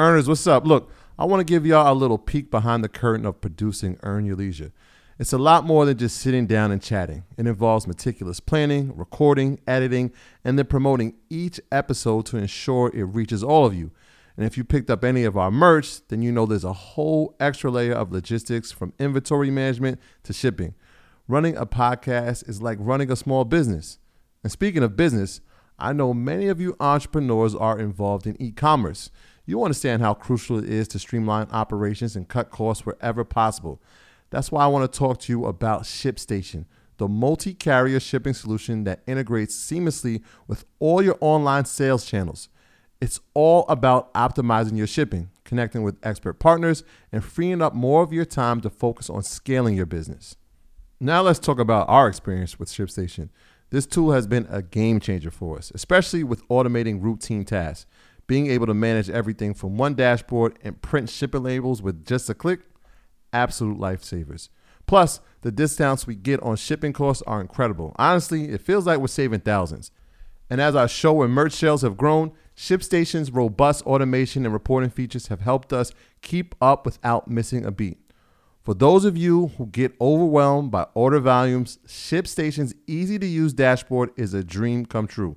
Earners, what's up? Look, I want to give y'all a little peek behind the curtain of producing Earn Your Leisure. It's a lot more than just sitting down and chatting. It involves meticulous planning, recording, editing, and then promoting each episode to ensure it reaches all of you. And if you picked up any of our merch, then you know there's a whole extra layer of logistics from inventory management to shipping. Running a podcast is like running a small business. And speaking of business, I know many of you entrepreneurs are involved in e commerce. You understand how crucial it is to streamline operations and cut costs wherever possible. That's why I want to talk to you about ShipStation, the multi carrier shipping solution that integrates seamlessly with all your online sales channels. It's all about optimizing your shipping, connecting with expert partners, and freeing up more of your time to focus on scaling your business. Now, let's talk about our experience with ShipStation. This tool has been a game changer for us, especially with automating routine tasks. Being able to manage everything from one dashboard and print shipping labels with just a click, absolute lifesavers. Plus, the discounts we get on shipping costs are incredible. Honestly, it feels like we're saving thousands. And as our show and merch sales have grown, ShipStation's robust automation and reporting features have helped us keep up without missing a beat. For those of you who get overwhelmed by order volumes, ShipStation's easy to use dashboard is a dream come true.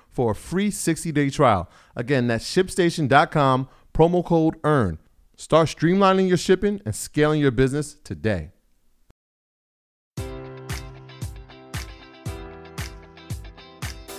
for a free 60-day trial. Again, that's shipstation.com, promo code EARN. Start streamlining your shipping and scaling your business today.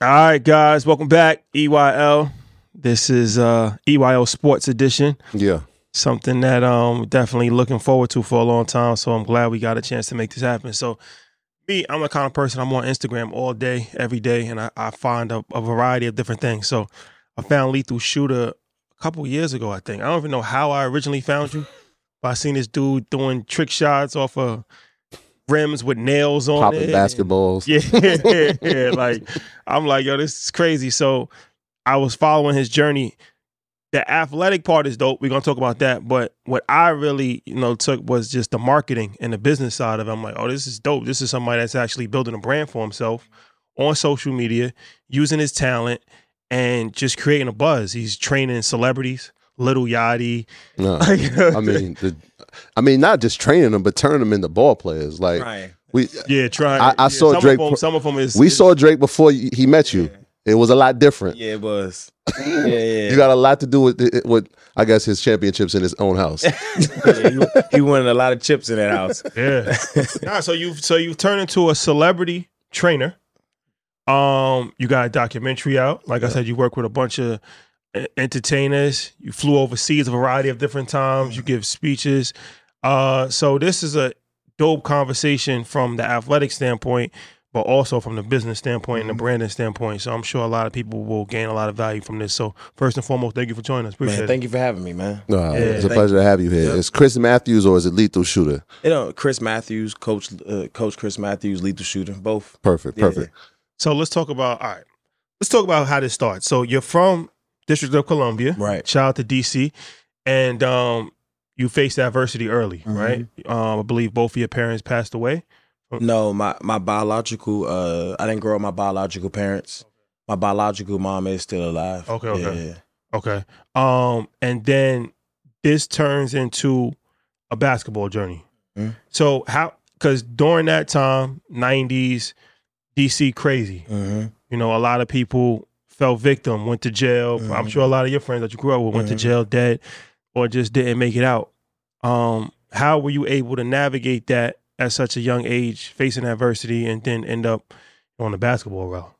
All right, guys, welcome back. EYL. This is uh EYL Sports Edition. Yeah. Something that um definitely looking forward to for a long time. So I'm glad we got a chance to make this happen. So me, I'm the kind of person I'm on Instagram all day, every day, and I, I find a, a variety of different things. So I found Lethal Shooter a couple years ago, I think. I don't even know how I originally found you, but I seen this dude doing trick shots off of rims with nails on Popping it. basketballs. Yeah, yeah. Like I'm like, yo, this is crazy. So I was following his journey. The athletic part is dope. We're gonna talk about that. But what I really, you know, took was just the marketing and the business side of it. I'm like, oh, this is dope. This is somebody that's actually building a brand for himself on social media, using his talent and just creating a buzz. He's training celebrities, Lil Yachty. No, I mean, the, I mean, not just training them, but turning them into ball players. Like Right. we, Yeah, trying. I, I yeah, saw some Drake. Of them, some of them is we is- saw Drake before he he met you. It was a lot different. Yeah, it was. Yeah, yeah. You got a lot to do with with I guess his championships in his own house. Yeah, he, he wanted a lot of chips in that house. Yeah. nah, so you so you turn into a celebrity trainer. Um, you got a documentary out. Like I said, you work with a bunch of entertainers. You flew overseas a variety of different times. You give speeches. Uh, so this is a dope conversation from the athletic standpoint, but also from the business standpoint and the branding standpoint. So I'm sure a lot of people will gain a lot of value from this. So first and foremost, thank you for joining us. Appreciate Man, it. thank you for having me, man. No, it's a thank pleasure to have you here. Is Chris Matthews or is it Lethal Shooter? You know, Chris Matthews, Coach uh, Coach Chris Matthews, lethal shooter, both. Perfect, Yeah, perfect. So let's talk about all right. Let's talk about how this starts. So you're from District of Columbia, Right. Shout out to DC, and um, you faced adversity early, right? Um, I believe both of your parents passed away. No, my my biological. Uh, I didn't grow up my biological parents. My biological mom is still alive. Okay, okay. Yeah. Okay. Um, and then this turns into a basketball journey. Mhm. So how? Because during that time, '90s, DC crazy. hmm You know, a lot of people fell victim, went to jail. I'm Mhm. sure a lot of your friends that you grew up with went to Mhm. jail dead, or just didn't make it out. Um, how were you able to navigate that at such a young age, facing adversity, and then end up on the basketball route?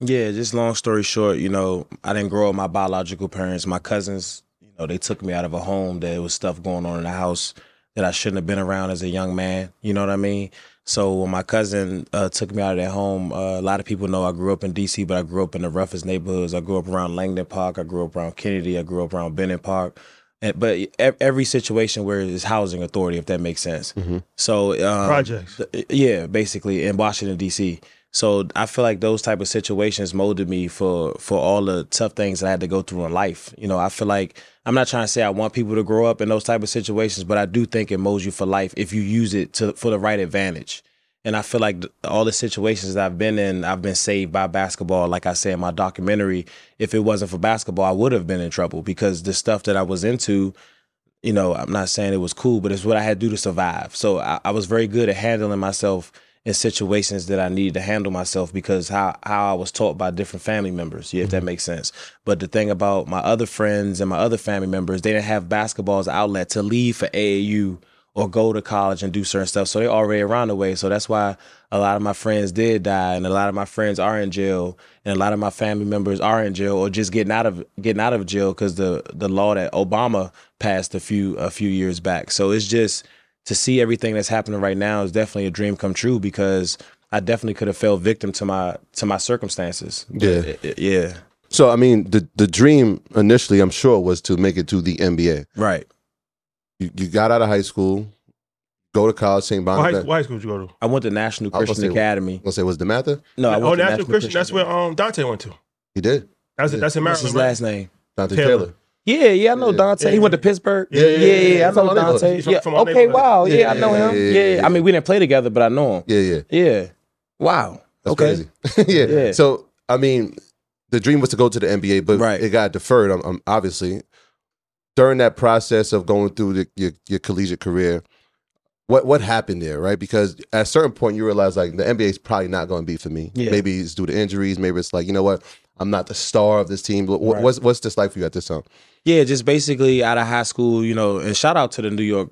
Yeah, just long story short, you know, I didn't grow up with my biological parents. My cousins, you know, they took me out of a home. There was stuff going on in the house that I shouldn't have been around as a young man. You know what I mean? So when my cousin uh, took me out of that home, uh, a lot of people know I grew up in DC, but I grew up in the roughest neighborhoods. I grew up around Langdon Park. I grew up around Kennedy. I grew up around Bennett Park. And, but every situation where it's housing authority, if that makes sense. So um, Projects. Yeah, basically in Washington D.C. So I feel like those type of situations molded me for for all the tough things that I had to go through in life. You know, I feel like I'm not trying to say I want people to grow up in those type of situations, but I do think it molds you for life if you use it to for the right advantage. And I feel like all the situations that I've been in, I've been saved by basketball. Like I said in my documentary, if it wasn't for basketball, I would have been in trouble because the stuff that I was into, you know, I'm not saying it was cool, but it's what I had to do to survive. So I, I was very good at handling myself in situations that I needed to handle myself because how how I was taught by different family members, yeah, if that mm-hmm. makes sense. But the thing about my other friends and my other family members, they didn't have basketball as an outlet to leave for AAU or go to college and do certain stuff. So they're already around the way. So that's why a lot of my friends did die and a lot of my friends are in jail and a lot of my family members are in jail or just getting out of getting out of jail because the the law that Obama passed a few a few years back. So it's just to see everything that's happening right now is definitely a dream come true because I definitely could have fell victim to my to my circumstances. Yeah. It- it- yeah. So I mean, the the dream initially, I'm sure, was to make it to the NBA. Right. You, you got out of high school, go to college, St. What high, Bonaventure. what high school did you go to? I went to National I Christian say- Academy. I'm gonna say, was DeMatha? No, I went oh, to National Christian. That's where um Dante went to. He did. That's that's in What's his right? last name? Dante Taylor. Taylor. Yeah, yeah, I know Yeah. Dante. He went to Pittsburgh. Yeah, yeah, yeah, yeah, yeah, I know. Dante. From- yeah. from okay, wow. Yeah, Yeah, I know him. yeah, Yeah, yeah. I mean, we didn't play together, but I know him. Yeah, yeah. Yeah. Wow. That's okay. crazy. yeah. Yeah. So I mean, the dream was to go to the NBA, but Right. it got deferred. Um, um, obviously, during that process of going through the, your your collegiate career, what what happened there, right? Because at a certain point, you realize like the NBA is probably not going to be for me. Yeah. Maybe it's due to injuries. Maybe it's like you know what, I'm not the star of this team. What, Right. What's what's this like for you at this time? Yeah, just basically out of high school, you know, and shout out to the New York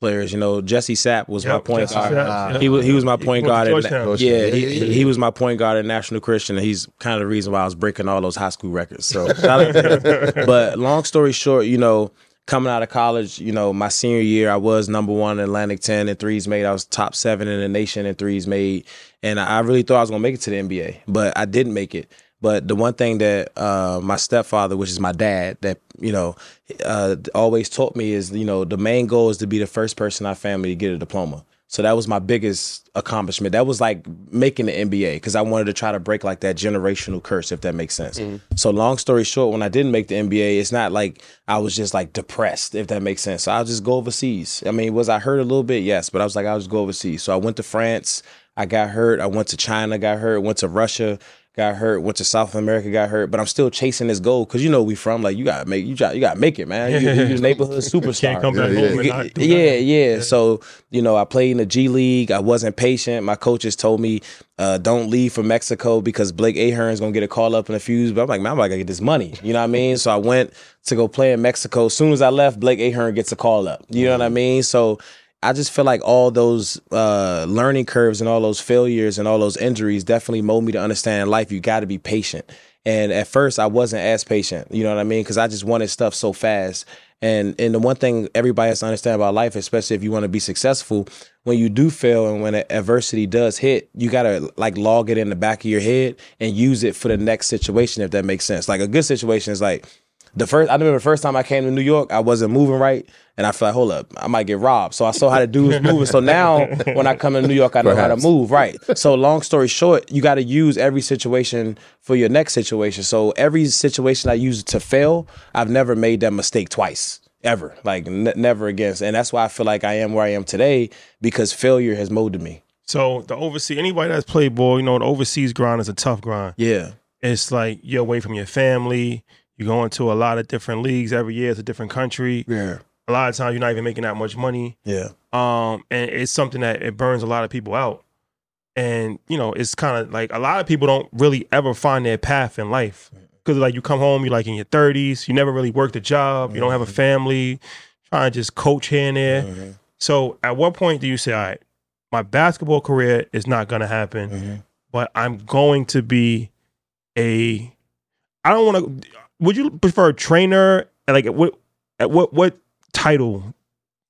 players. You know, Jesse Sapp was my point Jesse guard. Sapp, yeah. He was he was my point guard. at- yeah, Yeah, he, he was my point guard at National Christian, and he's kind of the reason why I was breaking all those high school records. So, shout out to him. but long story short, you know, coming out of college, you know, my senior year, I was number one in Atlantic 10 in threes made. I was top seven in the nation in threes made. And I really thought I was going to make it to the NBA, but I didn't make it. But the one thing that uh, my stepfather, which is my dad, that, you know, uh, always taught me is, you know, the main goal is to be the first person in our family to get a diploma. So that was my biggest accomplishment. That was like making the NBA because I wanted to try to break like that generational curse, if that makes sense. So long story short, when I didn't make the NBA, it's not like I was just like depressed, if that makes sense. So I'll just go overseas. I mean, was I hurt a little bit? Yes, but I was like, I'll just go overseas. So I went to France. I got hurt. I went to China, got hurt. Went to Russia, got hurt. Went to South America, got hurt. But I'm still chasing this goal because you know we from like you gotta make you got you gotta make it, man. You, you, you neighborhood superstar. Can't come back Yeah, home yeah. and Yeah, yeah. So, you know, I played in the G League. I wasn't patient. My coaches told me, uh, don't leave for Mexico because Blake Ahearn's gonna get a call up in a few. But I'm like, man, I'm like, I get this money. You know what I mean? So I went to go play in Mexico. As soon as I left, Blake Ahearn gets a call up. You know what I mean? So I just feel like all those uh, learning curves and all those failures and all those injuries definitely mold me to understand life you got to be patient. And at first, I wasn't as patient. You know what I mean? Because I just wanted stuff so fast. And and the one thing everybody has to understand about life, especially if you want to be successful, when you do fail and when adversity does hit, you gotta like log it in the back of your head and use it for the next situation, if that makes sense. Like a good situation is like the first I remember the first time I came to New York, I wasn't moving right. And I feel like, hold up, I might get robbed. So I saw how the dude was moving. So now when I come to New York, I know how to move. Right. So long story short, you got to use every situation for your next situation. So every situation I use to fail, I've never made that mistake twice. ever, like n- never again. And that's why I feel like I am where I am today because failure has molded me. So the overseas anybody that's played ball, you know, the overseas grind is a tough grind. Yeah, It's like you're away from your family. You go into a lot of different leagues every year. It's a different country. yeah, A lot of times you're not even making that much money. yeah, um, and it's something that it burns a lot of people out. And you know, it's kind of like a lot of people don't really ever find their path in life mm-hmm. because like you come home, you're like in your 30s, you never really worked a job, you don't have a mm-hmm. family, trying to just coach here and there. Mm-hmm. So, at what point do you say, "All right, my basketball career is not going to happen, but I'm going to be a I don't want to would you prefer a trainer like at what at what what title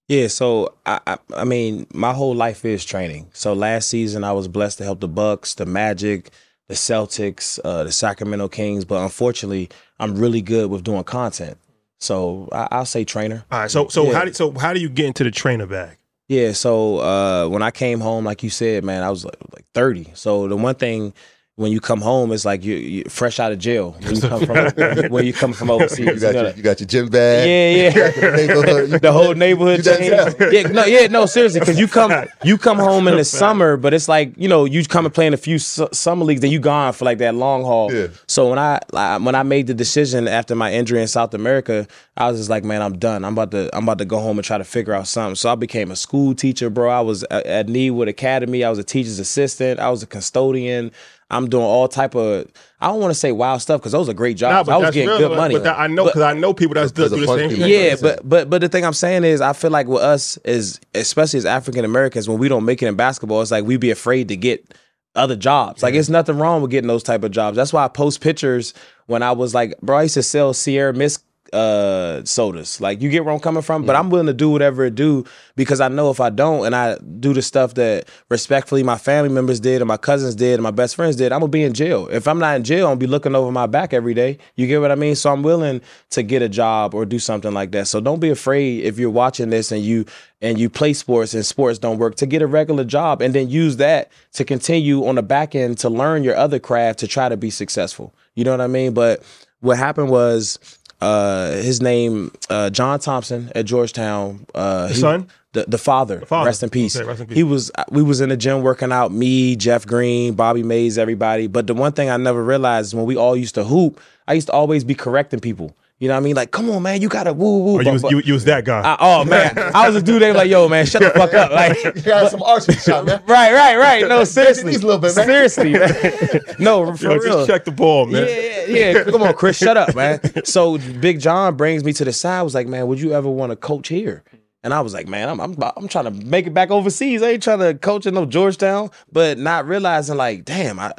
Yeah, so I, I I mean, my whole life is training. So last season I was blessed to help the Bucks, the Magic, the Celtics, uh, the Sacramento Kings, but unfortunately, I'm really good with doing content. So I, I'll say trainer. All right, so so Yeah. how do, so how do you get into the trainer bag? Yeah, so uh, when I came home, like you said, man, I was like, like 30. So the one thing when you come home, it's like you you fresh out of jail when you come from when you come from overseas. You got know your, you got your gym bag. Yeah, yeah. You- the whole neighborhood You. Yeah, no, yeah, no, seriously, because you come you come home in the summer, but it's like you know you come and play in a few su- summer leagues, then you gone for like that long haul. Yeah. So when I like, when I made the decision after my injury in South America, I was just like, man, I'm done. I'm about to I'm about to go home and try to figure out something. So I became a school teacher, bro. I was uh, at, at Needwood Academy. I was a teacher's assistant. I was a custodian. I'm doing all type of I don't want to say wild stuff because those are great jobs. I was getting good money. But that, I know because I know people that do, do the same thing. Yeah, but but but the thing I'm saying is, I feel like with us is especially as African Americans, when we don't make it in basketball, it's like we be afraid to get other jobs. Like it's nothing wrong with getting those type of jobs. That's why I post pictures when I was like, bro, I used to sell Sierra Mist uh sodas. Like you get where I'm coming from, but I'm willing to do whatever it do because I know if I don't and I do the stuff that respectfully my family members did and my cousins did and my best friends did, I'm gonna be in jail. If I'm not in jail, I'm gonna be looking over my back every day. You get what I mean? So I'm willing to get a job or do something like that. So don't be afraid if you're watching this and you and you play sports and sports don't work to get a regular job and then use that to continue on the back end to learn your other craft to try to be successful. You know what I mean? But what happened was uh his name uh John Thompson at Georgetown uh The he- son? the, the father, father. rest in peace. Okay, rest in peace. He was we was in the gym working out, me, Jeff Green, Bobby Maze, everybody. But the one thing I never realized is when we all used to hoop, I used to always be correcting people. You know what I mean? Like, come on, man, you gotta woo woo. Or oh, you was, you, you was that guy. I- oh man, I was a dude. They were like, yo, man, shut the fuck up. Like, You got some archery shot, man. right, right, right. No, seriously, these a little bit, man. seriously, man. no, for Yo, real. just check the ball, man. Yeah, yeah, yeah. Come on, Chris, shut up, man. So Big John brings me to the side. Was like, man, would you ever want to coach here? And I was like, man, I'm, I'm I'm trying to make it back overseas. I ain't trying to coach in no Georgetown, but not realizing like, damn, I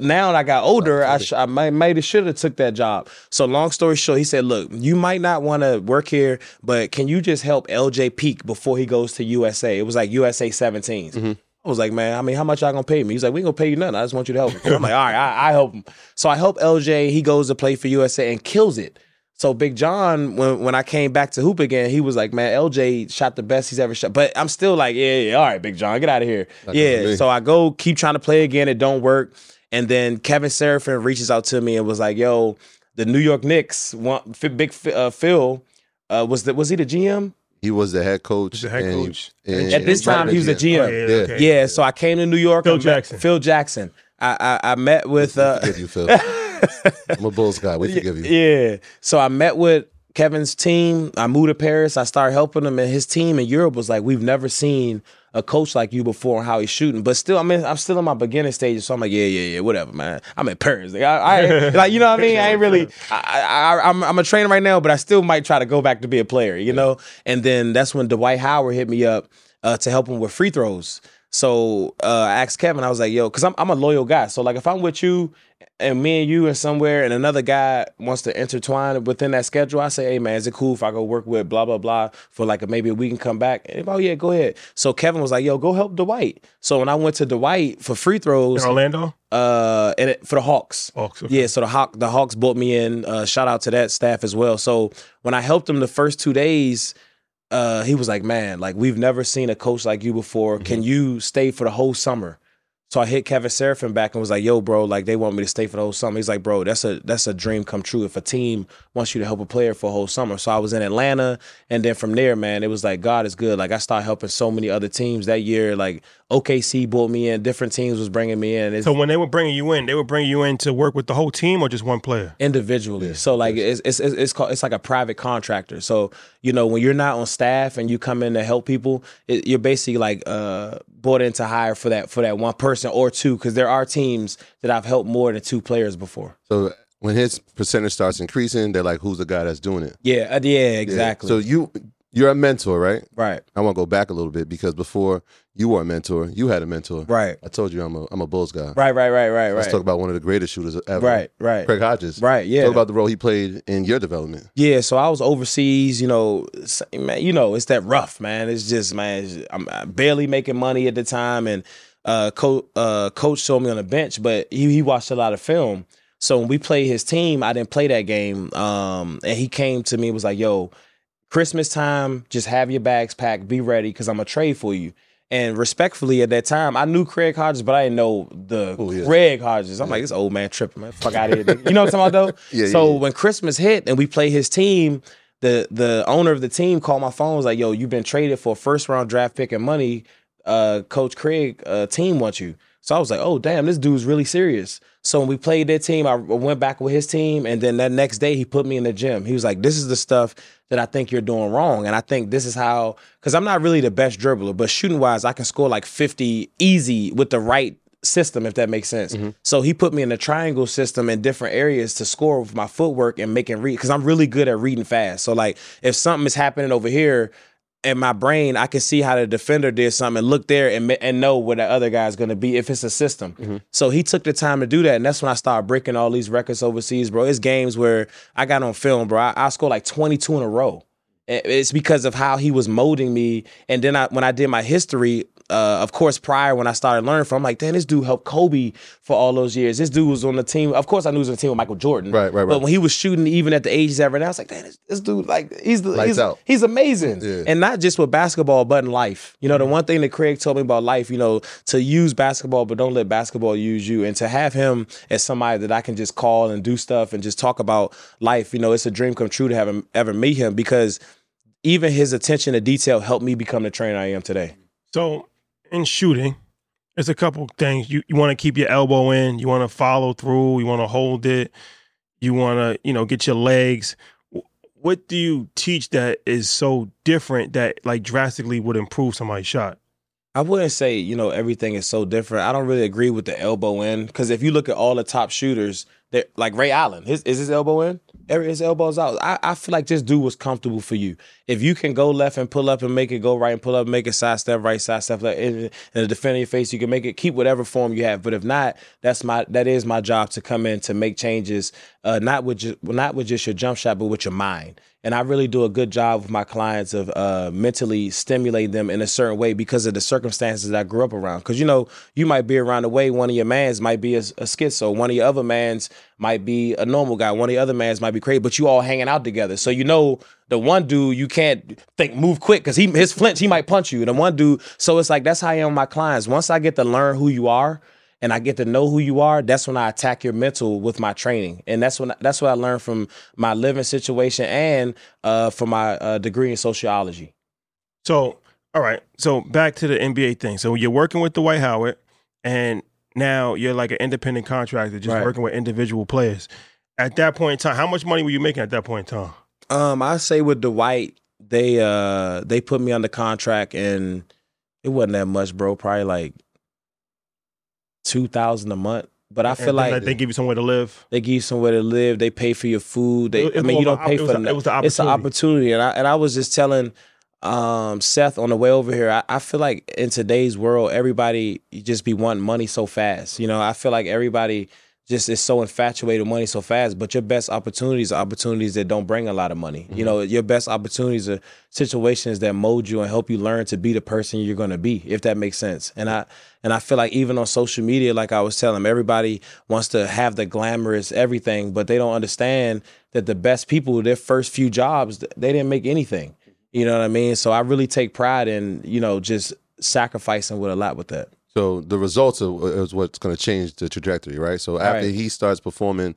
now that I got older, I sh- I have should have took that job. So long story short, he said, look, you might not want to work here, but can you just help LJ Peak before he goes to USA? It was like USA 17s. I was like, man, I mean, how much y'all gonna pay me? He's like, we ain't gonna pay you nothing. I just want you to help. me. I'm like, all right, I, I help him. So I help LJ. He goes to play for USA and kills it. So Big John, when when I came back to hoop again, he was like, man, LJ shot the best he's ever shot. But I'm still like, yeah, yeah, all right, Big John, get out of here. Not yeah. So I go keep trying to play again. It don't work. And then Kevin Seraphin reaches out to me and was like, yo, the New York Knicks want Big uh, Phil. Uh, was the, was he the GM? He was the head coach. He's the head and he- coach. and- At this time, he was the GM. GM. Oh, yeah, Yeah. okay. Yeah, so I came to New York. Phil Jackson. Phil Jackson. I I, I met with uh, Forgive you, Phil. I'm a Bulls guy. We forgive you. yeah. So I met with Kevin's team. I moved to Paris. I started helping him, and his team in Europe was like, "We've never seen a coach like you before, how he's shooting." But still, I'm in, I'm still in my beginning stages, so I'm like, "Yeah, yeah, yeah, whatever, man. I'm in Paris. Like, I, I like, you know what I mean? I ain't really. I, I, I'm I'm a trainer right now, but I still might try to go back to be a player, you know. And then that's when Dwight Howard hit me up uh, to help him with free throws. So uh, I asked Kevin, I was like, yo, because I'm, I'm a loyal guy. So, like, if I'm with you and me and you and somewhere and another guy wants to intertwine within that schedule, I say, hey, man, is it cool if I go work with blah, blah, blah for like a, maybe a week and come back? And, oh, yeah, go ahead. So Kevin was like, yo, go help Dwight. So when I went to Dwight for free throws, In Orlando? uh, and it, for the Hawks. Hawks, okay. Yeah, so the Hawk the Hawks brought me in. Uh, shout out to that staff as well. So when I helped them the first two days, uh, he was like, "Man, like we've never seen a coach like you before. Can you stay for the whole summer?" So I hit Kevin Seraphin back and was like, "Yo, bro, like they want me to stay for the whole summer." He's like, "Bro, that's a that's a dream come true if a team wants you to help a player for a whole summer." So I was in Atlanta, and then from there, man, it was like God is good. Like I started helping so many other teams that year. Like OKC brought me in, different teams was bringing me in. It's So when they were bringing you in, they were bringing you in to work with the whole team or just one player? individually. so like it's, it's it's it's called it's like a private contractor. So you know when you're not on staff and you come in to help people, it, you're basically like uh brought in to hire for that for that one person or two because there are teams that I've helped more than two players before. So when his percentage starts increasing, they're like, "Who's the guy that's doing it?" Yeah, uh, yeah, exactly. So you you're a mentor, right? right, I want to go back a little bit because before you were a mentor, you had a mentor. right, I told you I'm a I'm a Bulls guy. right, right, right, right, Let's talk about one of the greatest shooters ever. right, right. Craig Hodges. Right, yeah. Talk about the role he played in your development. Yeah, so I was overseas, you know, man, you know, it's that rough, man. It's just, man, it's- I'm barely making money at the time, and uh, co- uh, coach showed me on the bench, but he, he watched a lot of film. So when we played his team, I didn't play that game, um, and he came to me and was like, "Yo, Christmas time, just have your bags packed, be ready, because I'm gonna trade for you." And respectfully, at that time, I knew Craig Hodges, but I didn't know the is. Craig Hodges. I'm like, this old man tripping, man. Fuck out of here. You know what I'm talking about, though? Yeah, so yeah. when Christmas hit and we played his team, the the owner of the team called my phone. Was like, "Yo, you've been traded for a first round draft pick and money. Uh, Coach Craig, uh, team wants you." So I was like, "Oh, damn, this dude's really serious." So when we played that team, I went back with his team, and then that next day he put me in the gym. He was like, "This is the stuff that I think you're doing wrong, and I think this is how." Because I'm not really the best dribbler, but shooting wise, I can score like 50 easy with the right system, if that makes sense. Mm-hmm. So he put me in a triangle system in different areas to score with my footwork and making read because I'm really good at reading fast. So like if something is happening over here in my brain, I can see how the defender did something and look there and and know where the other guy's going to be if it's a system. Mm-hmm. So he took the time to do that, and that's when I started breaking all these records overseas, bro. It's games where I got on film, bro. I, I scored like 22 in a row. It's because of how he was molding me. And then I, when I did my history, uh, of course, prior when I started learning from, I'm like, damn, this dude helped Kobe for all those years. This dude was on the team. Of course, I knew he was on the team with Michael Jordan. Right, right, right. But when he was shooting, even at the age he's at right now, I was like, damn, this, this dude, like, he's the, he's, he's amazing. Yeah. And not just with basketball, but in life. You know, the one thing that Craig told me about life, you know, to use basketball, but don't let basketball use you. And to have him as somebody that I can just call and do stuff and just talk about life, you know, it's a dream come true to have him ever meet him because even his attention to detail helped me become the trainer I am today. So in shooting, there's a couple things you, you want to keep your elbow in, you want to follow through, you want to hold it, you want to you know get your legs. What do you teach that is so different that like drastically would improve somebody's shot? I wouldn't say, you know, everything is so different. I don't really agree with the elbow in because if you look at all the top shooters, they're like Ray Allen, his is his elbow in? His elbow's out. I, I feel like just do what's comfortable for you. If you can go left and pull up and make it, go right and pull up and make it side step, right side step, like and, the defender your face, you can make it. Keep whatever form you have. But if not, that's my that is my job to come in to make changes, uh, not with just not with just your jump shot, but with your mind. And I really do a good job with my clients of uh, mentally stimulating them in a certain way because of the circumstances that I grew up around. Because you know, you might be around the way one of your mans might be a, a schizo, one of your other mans might be a normal guy, one of the other mans might be crazy, but you all hanging out together. So you know, the one dude you can't think move quick because he his flinch he might punch you. The one dude, so it's like that's how I am with my clients. Once I get to learn who you are and I get to know who you are, that's when I attack your mental with my training, and that's when that's what I learned from my living situation and uh, from my uh, degree in sociology. So, all right. So back to the NBA thing. So you're working with Dwight Howard, and now you're like an independent contractor, just Right. working with individual players. At that point in time, how much money were you making at that point in time? Um, I say with Dwight, they uh they put me under contract, and it wasn't that much, bro. Probably like two thousand a month. But I feel like they give you somewhere to live. They give you somewhere to live. They pay for your food. They, It- I mean, you don't pay it was for the- it was the It's an opportunity. opportunity, and I and I was just telling um, Seth on the way over here. I, I feel like in today's world, everybody just be wanting money so fast. You know, I feel like everybody just is so infatuated with money so fast. But your best opportunities are opportunities that don't bring a lot of money. You mm-hmm. know, your best opportunities are situations that mold you and help you learn to be the person you're going to be. If that makes sense. And I and I feel like even on social media, like I was telling, them, everybody wants to have the glamorous everything, but they don't understand that the best people, their first few jobs, they didn't make anything. You know what I mean? So I really take pride in, you know, just sacrificing with a lot with that. So the results are, is what's going to change the trajectory, right? So after Right. he starts performing,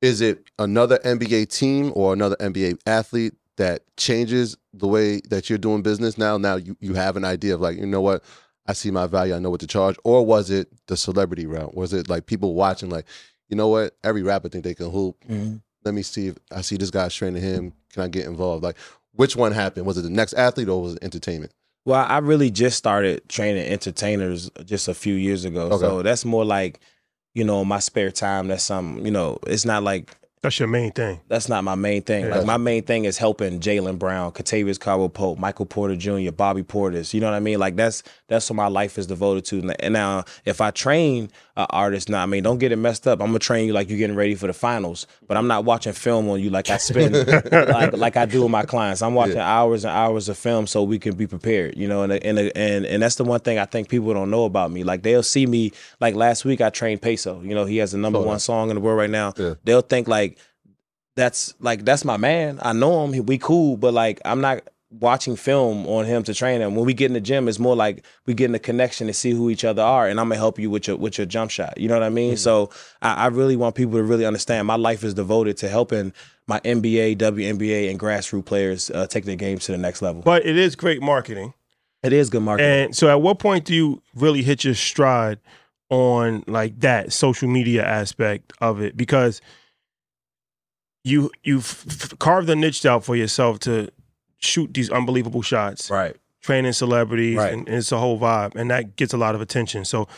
is it another NBA team or another NBA athlete that changes the way that you're doing business now? Now you, you have an idea of like, you know what, I see my value, I know what to charge, or was it the celebrity route? Was it like people watching like, you know what, every rapper think they can hoop. Mm-hmm. Let me see if I see this guy's training him. Can I get involved? Like, which one happened? Was it the next athlete or was it entertainment? Well, I really just started training entertainers just a few years ago. Okay. So that's more like, you know, my spare time. That's something, you know, it's not like That's your main thing. that's not my main thing. Yeah. Like my main thing is helping Jaylen Brown, Kentavious Caldwell Pope, Michael Porter Jr., Bobby Portis. You know what I mean? Like that's that's what my life is devoted to. And now, if I train an artist, now I mean, don't get it messed up. I'm gonna train you like you're getting ready for the finals, but I'm not watching film on you like I spend like like I do with my clients. I'm watching hours and hours of film so we can be prepared. You know, and and and and that's the one thing I think people don't know about me. Like they'll see me like last week I trained Peso. You know, he has the number Oh, one song in the world right now. Yeah. They'll think like that's like that's my man. I know him. We cool, but like I'm not watching film on him to train him. When we get in the gym, it's more like we get in a connection to see who each other are, and I'm gonna help you with your with your jump shot. You know what I mean? So I, I really want people to really understand my life is devoted to helping my NBA, WNBA, and grassroots players uh, take their games to the next level. But it is great marketing. It is good marketing. And so, at what point do you really hit your stride on like that social media aspect of it? Because you you've f- carved a niche out for yourself to shoot these unbelievable shots, right. training celebrities, Right. and, and it's a whole vibe, and that gets a lot of attention. So,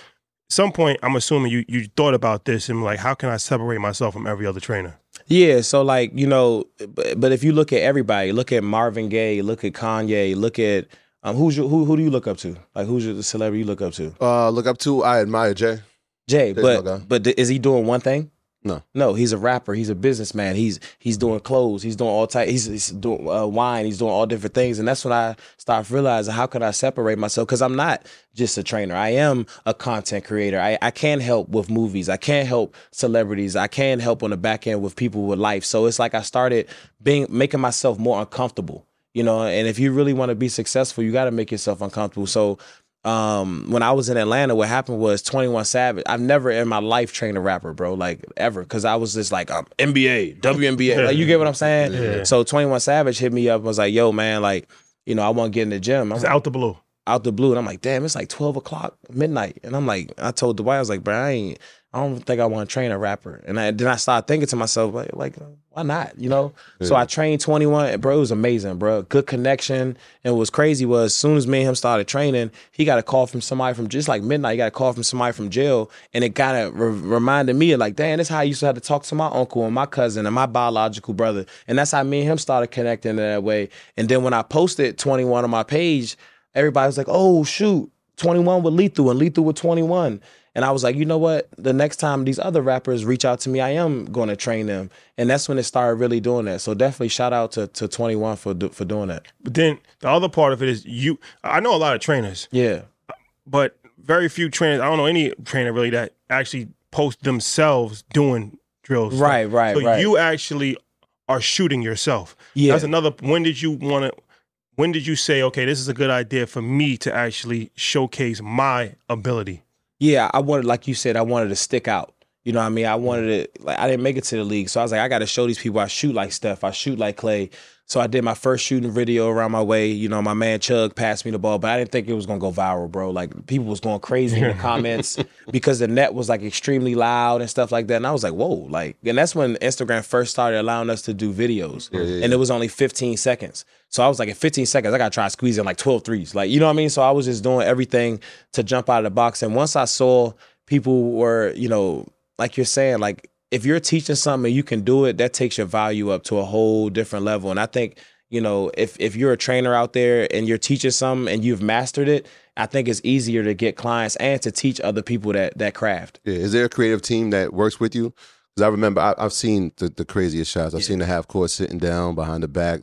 some point, I'm assuming you you thought about this and like, how can I separate myself from every other trainer? Yeah, so like you know, but, but if you look at everybody, look at Marvin Gaye, look at Kanye, look at um, who's your, who who do you look up to? Like who's your celebrity you look up to? Uh, look up to I admire Jay. Jay, There's but guy. but th- is he doing one thing? No. No, he's a rapper. He's a businessman. He's he's doing clothes. He's doing all type. He's, he's doing uh, wine. He's doing all different things. And that's when I start realizing how can I separate myself because I'm not just a trainer. I am a content creator. I, I can help with movies. I can help celebrities. I can help on the back end with people with life. So it's like I started being making myself more uncomfortable. You know, and if you really want to be successful, you got to make yourself uncomfortable. So um when I was in Atlanta, what happened was 21 Savage. I've never in my life trained a rapper, bro, like ever, because I was just like um, NBA, WNBA. Like you get what I'm saying? Yeah. So 21 Savage hit me up and was like, yo, man, like, you know, I want to get in the gym. I'm It's out the blue. out the blue, and I'm like, damn, it's like 12 o'clock midnight. And I'm like, I told Dwight, I was like, bro, I ain't I don't think I want to train a rapper. And I, then I started thinking to myself, like, like why not? You know? So I trained 21, and bro, it was amazing, bro. Good connection. And what was crazy was as soon as me and him started training, he got a call from somebody from just like midnight, he got a call from somebody from jail. And it kind of re- reminded me of like, damn, this how I used to have to talk to my uncle and my cousin and my biological brother. And that's how me and him started connecting in that way. And then when I posted 21 on my page, everybody was like, oh, shoot, 21 with Lethal and Lethal with 21. And I was like, you know what? The next time these other rappers reach out to me, I am going to train them. And that's when it started really doing that. So definitely shout out to, to 21 for for doing that. But then the other part of it is you. I know a lot of trainers, Yeah. but very few trainers. I don't know any trainer really that actually post themselves doing drills. Right, right, So right. you actually are shooting yourself. Yeah. That's another. When did you want to? When did you say, okay, this is a good idea for me to actually showcase my ability? Yeah, I wanted, like you said, I wanted to stick out. You know what I mean? I wanted it, like, I didn't make it to the league. So I was like, I got to show these people I shoot like Steph, I shoot like Clay. So I did my first shooting video around my way. You know, my man Chug passed me the ball, but I didn't think it was going to go viral, bro. Like, people was going crazy in the comments because the net was like extremely loud and stuff like that. And I was like, whoa, like, and that's when Instagram first started allowing us to do videos. And it was only 15 seconds. So I was like, in 15 seconds, I got to try squeezing like 12 threes. Like, you know what I mean? So I was just doing everything to jump out of the box. And once I saw people were, you know, like you're saying, like if you're teaching something and you can do it, that takes your value up to a whole different level. And I think, you know, if if you're a trainer out there and you're teaching something and you've mastered it, I think it's easier to get clients and to teach other people that that craft. Yeah. Is there a creative team that works with you? Because I remember I, I've seen the, the craziest shots. I've seen the half court sitting down behind the back.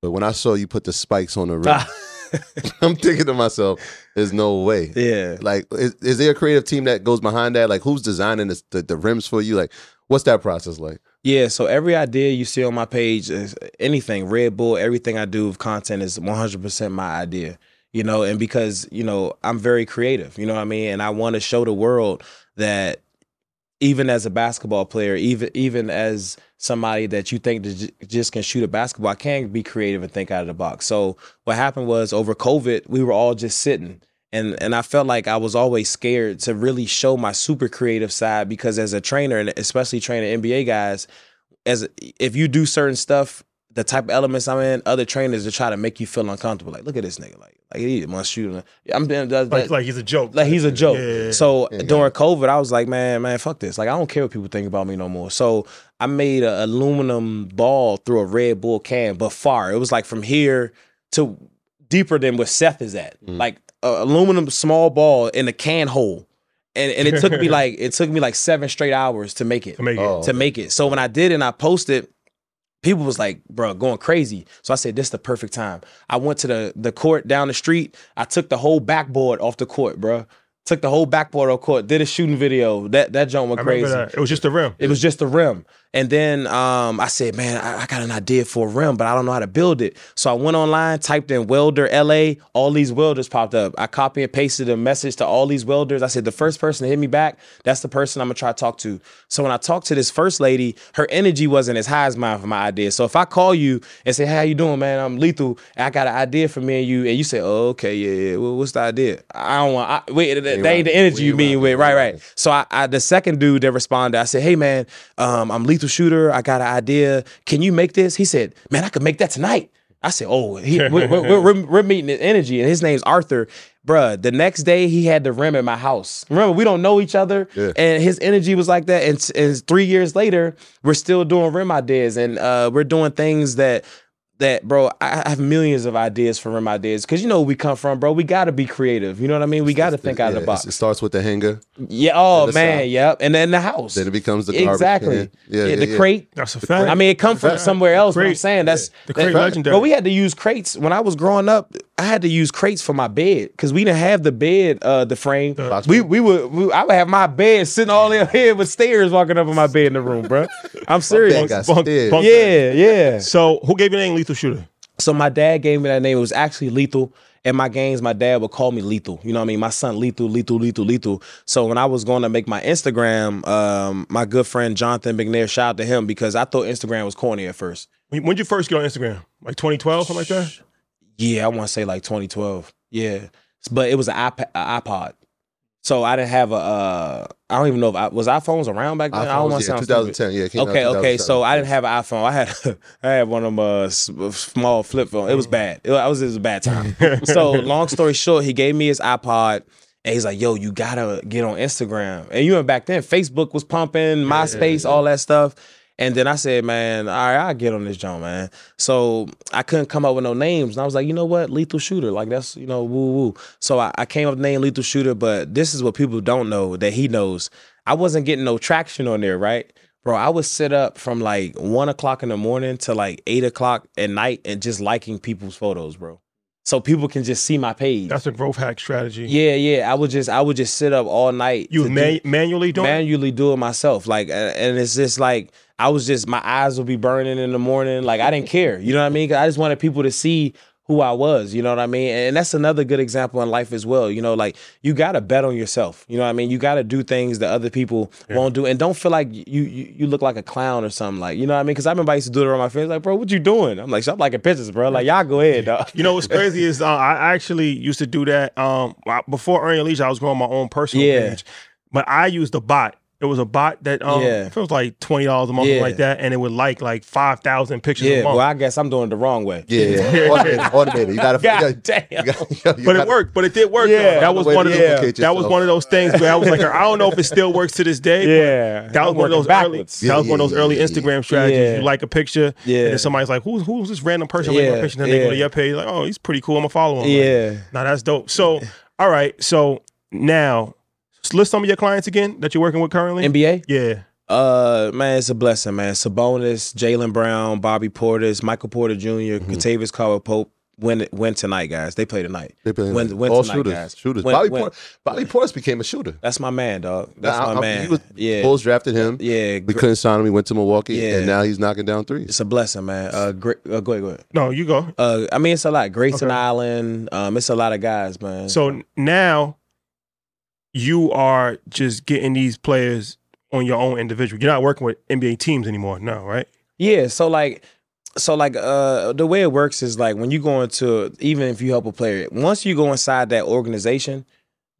But when I saw you put the spikes on the rim, I'm thinking to myself, "There's no way." yeah. Like, is, is there a creative team that goes behind that? Like, who's designing this, the the rims for you? Like, what's that process like? Yeah, so every idea you see on my page is anything, Red Bull, everything I do with content is 100% my idea. you know, and because, you know, I'm very creative, you know what I mean? And I want to show the world that even as a basketball player, even even as somebody that you think just can shoot a basketball, I can be creative and think out of the box. So what happened was over COVID, we were all just sitting. And and I felt like I was always scared to really show my super creative side because as a trainer and especially training NBA guys, as if you do certain stuff, the type of elements I'm in, other trainers to try to make you feel uncomfortable. Like, look at this nigga, like like he must shoot. I'm that, that, Like, like he's a joke. like he's a joke. Yeah. So during COVID, I was like, man, man, fuck this. Like I don't care what people think about me no more. So I made an aluminum ball through a Red Bull can, but far. It was like from here to deeper than where Seth is at. Mm. Like a aluminum small ball in a can hole. And and it took me like it took me like seven straight hours to make it to make it. Oh. to make it. So when I did it and I posted, people was like, bro, going crazy. So I said, this is the perfect time. I went to the the court down the street. I took the whole backboard off the court, bro. Took the whole backboard off court, did a shooting video. That that joint went I crazy. It was just the rim. It was just the rim. And then um, I said, man, I, I got an idea for a rim, but I don't know how to build it. So I went online, typed in welder LA, all these welders popped up. I copy and pasted a message to all these welders. I said, the first person to hit me back, that's the person I'm gonna try to talk to. So when I talked to this first lady, her energy wasn't as high as mine for my idea. So if I call you and say, hey, how you doing, man? I'm lethal. I got an idea for me and you, and you say, oh, okay, yeah, yeah. Well, what's the idea? I don't want. I, wait, that, ain't right. the energy We you mean right. with, right, right. right. So I, I the second dude that responded, I said, "Hey man, um, I'm lethal shooter. I got an idea. Can you make this?" He said, "Man, I could make that tonight." I said, "Oh, he, we're, we're, we're, we're meeting his energy, and his name's Arthur." Bruh, the next day he had the rim at my house. Remember, we don't know each other, Yeah. and his energy was like that. And, and three years later, we're still doing rim ideas, and uh, we're doing things that that, bro. I I have millions of ideas for rim ideas because you know where we come from, bro. We got to be creative. You know what I mean? We got to think out of the box. It starts with the hanger, Yeah. Oh man. South. Yep. And then the house. then it becomes the garbage exactly. can. Yeah, yeah, the yeah. crate. That's a fact. I mean, it come from somewhere else. But I'm saying that's The crate that- legendary. But we had to use crates when I was growing up. I had to use crates for my bed because we didn't have the bed, uh, the frame. Box we we would we, I would have my bed sitting all in here with stairs walking up in my bed in the room, bro. I'm Bed serious. got Bunk- stairs. bunk- Yeah, yeah. So who gave you the name Lethal Shooter? So my dad gave me that name. It was actually Lethal. In my games, my dad would call me Lethal. You know what I mean? My son Lethal, Lethal, Lethal, Lethal. So when I was going to make my Instagram, um, my good friend Jonathan McNair, shout out to him because I thought Instagram was corny at first. When when did you first get on Instagram? Like 2012, something like that? Yeah, I want to say like 2012. Yeah, but it was an iPad, a iPod. So I didn't have a. Uh, I don't even know if I was iPhones around back then. I don't want to yeah, sound stupid. 2010. Yeah, it came out Okay, okay. So I didn't have an iPhone. I had I had one of them uh, small flip phone. It was bad. It, I was it was a bad time. so long story short, he gave me his iPod. And he's like, "Yo, you gotta get on Instagram." And you know, back then, Facebook was pumping, MySpace, all that stuff. And then I said, "Man, all right, I'll get on this joint, man." So I couldn't come up with no names, and I was like, "You know what? Lethal Shooter, like that's you know, woo woo." So I, I came up with the name Lethal Shooter, but this is what people don't know that he knows. I wasn't getting no traction on there, right? Bro, I would sit up from like one o'clock in the morning to like eight o'clock at night and just liking people's photos, bro. So people can just see my page. That's a growth hack strategy. yeah, yeah. I would just I would just sit up all night. You to do- manually it? manually do it myself. Like, and it's just like I was just my eyes would be burning in the morning. Like I didn't care. You know what I mean? I just wanted people to see who I was. You know what I mean? And that's another good example in life as well. You know, like you got to bet on yourself. You know what I mean? You got to do things that other people won't do, and don't feel like you, you you look like a clown or something. Like you know what I mean? Because I remember I used to do it around my friends. Like, bro, what you doing? I'm like, stop liking pictures, bro. Like y'all go ahead, dog. You know what's crazy is uh, I actually used to do that. Um, before Earning Leisure, I was growing my own personal Yeah. page, but I used a bot. It was a bot that um, Yeah. it was like twenty dollars a month, Yeah. like that, and it would like like five thousand pictures a Yeah, month. well, I guess I'm doing it the wrong way. Yeah, yeah. automated, automated. You gotta. God you gotta- damn. you gotta- you but it gotta- worked. But it did work. Yeah. though. that was one of the, duplicate that was one of those things where I was like, I don't know if it still works to this day. but Yeah, that was I'm one of those working early. That was one of those Yeah, early yeah, yeah. Instagram strategies. Yeah. You like a picture, Yeah. and then somebody's like, "Who's who's this random person liking Yeah, my picture?" And then they go to yeah. your page, like, "Oh, he's pretty cool. I'm gonna follow him." Like, Yeah. Now that's dope. So, all right. So now, just list some of your clients again that you're working with currently. NBA. yeah. Uh, man, it's a blessing, man. Sabonis, Jaylen Brown, Bobby Portis, Michael Porter Jr., Mm-hmm. Kentavious Caldwell Pope, win win tonight, guys. They play tonight. They play Win- win all tonight, shooters. guys. Shooters. Win- Bobby, win. Por- Bobby Portis became a shooter. That's my man, dog. That's I- my I- man. He was, yeah, Bulls drafted him. yeah. We gr- couldn't sign him. He went to Milwaukee, Yeah. and now he's knocking down threes. It's a blessing, man. Uh, great. Uh, go ahead, go ahead. No, you go. Uh, I mean, it's a lot. Grayson Okay. Allen. Um, it's a lot of guys, man. So now you are just getting these players on your own individual. You're not working with NBA teams anymore, no, right? Yeah, so like so like uh the way it works is like when you go into even if you help a player, once you go inside that organization,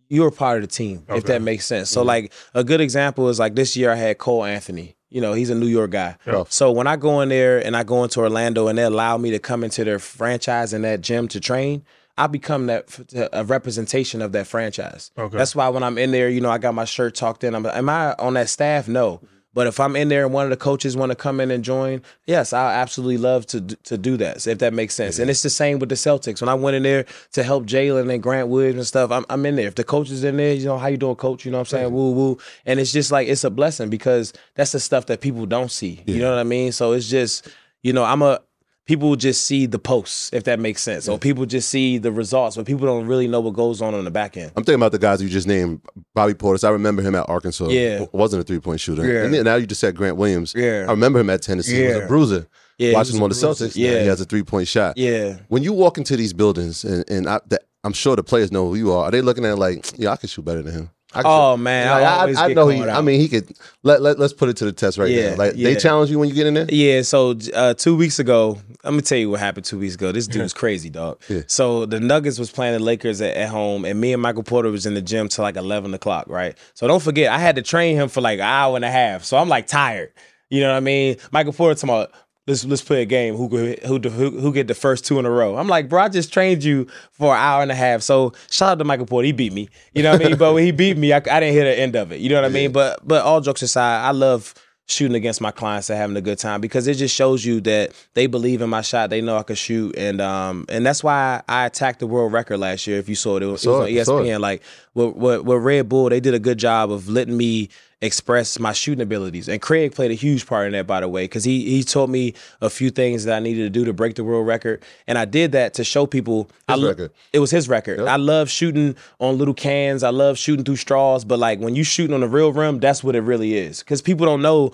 you're part of the team, if that makes sense. So like a good example is like this year I had Cole Anthony. You know, he's a New York guy. Yeah. So when I go in there and I go into Orlando and they allow me to come into their franchise and that gym to train, I become that a representation of that franchise. Okay. That's why when I'm in there, you know, I got my shirt tucked in. I'm, am I on that staff? No. But if I'm in there and one of the coaches want to come in and join, yes, I absolutely love to to do that. If that makes sense, and it's the same with the Celtics. When I went in there to help Jaylen and Grant Williams and stuff, I'm, I'm in there. If the coach is in there, you know how you doing, coach? You know what I'm saying? Woo woo. And it's just like it's a blessing because that's the stuff that people don't see. You know what I mean? So it's just you know I'm a people just see the posts if that makes sense, or people just see the results, but people don't really know what goes on on the back end. I'm thinking about the guys you just named. Bobby Portis. I remember him at Arkansas. Yeah. Wasn't a three point shooter. Yeah. And then now you just said Grant Williams. Yeah. I remember him at Tennessee. He was a bruiser. Yeah, Watching him on the. Celtics. Yeah. Yeah. He has a three point shot. Yeah. When you walk into these buildings, and, and I, that, I'm sure the players know who you are. Are they looking at it like, yeah, I can shoot better than him? I Oh man, Like, I, always I, get know he. called I mean, he could. Let, let let's put it to the test right Yeah, now. Like they yeah. challenge you when you get in there. Yeah, so uh, two weeks ago, I'm gonna tell you what happened two weeks ago. This dude's crazy, dog. Yeah. So the Nuggets was playing the Lakers at, at home, and me and Michael Porter was in the gym till like 11 o'clock, right? So don't forget, I had to train him for like an hour and a half. So I'm like tired. You know what I mean? Michael Porter talking about let's let's play a game. Who who who who get the first two in a row? I'm like, bro, I just trained you for an hour and a half. So shout out to Michael Porter. He beat me. You know what I mean? But when he beat me, I, I didn't hear the end of it. You know what I mean? But but all jokes aside, I love shooting against my clients and having a good time because it just shows you that they believe in my shot. They know I can shoot, and um and that's why I attacked the world record last year. If you saw it, it was, it Saw was on saw it. ESPN. Like with, with, with Red Bull, they did a good job of letting me express my shooting abilities. And Craig played a huge part in that, by the way, because he he taught me a few things that I needed to do to break the world record, and I did that to show people. I His lo- record. It was his record. I love shooting on little cans. I love shooting through straws, but like when you shooting on the real rim, that's what it really is. Because people don't know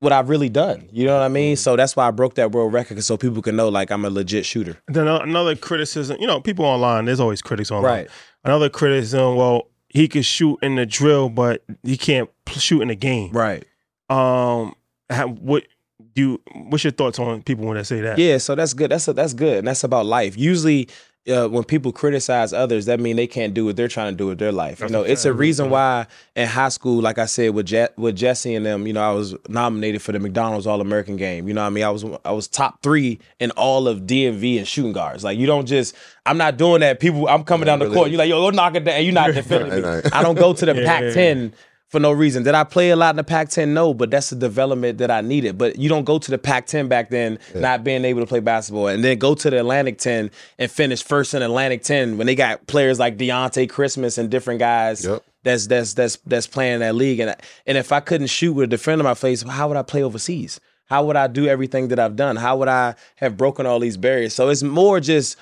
what I've really done. You know what I Mm-hmm. mean? So that's why I broke that world record, so people can know like I'm a legit shooter. Then another criticism, you know, people online, there's always critics online. Right. Another criticism, well, he could shoot in the drill, but he can't shoot in the game. Right. Um, how, what do you? What's your thoughts on people when they say that? Yeah, so that's good. That's that's good, and that's about life. Usually, uh, when people criticize others, that mean they can't do what they're trying to do with their life. That's you know, it's a reason why in high school, like I said with Je- with Jesse and them, you know, I was nominated for the McDonald's All American game. You know, what I mean, I was I was top three in all of DMV and shooting guards. Like you don't just. I'm not doing that. People, I'm coming down the really. court. You're like, yo, go knock it down. You're not defending me. I don't go to the yeah, Pac-10 for no reason. Did I play a lot in the Pac-10? No, but that's the development that I needed. But you don't go to the Pac-10 back then, not being able to play basketball, and then go to the Atlantic 10 and finish first in Atlantic 10 when they got players like Dionte Christmas and different guys. Yep. That's that's that's that's playing that league, and and if I couldn't shoot with a defender in my face, how would I play overseas? How would I do everything that I've done? How would I have broken all these barriers? So it's more just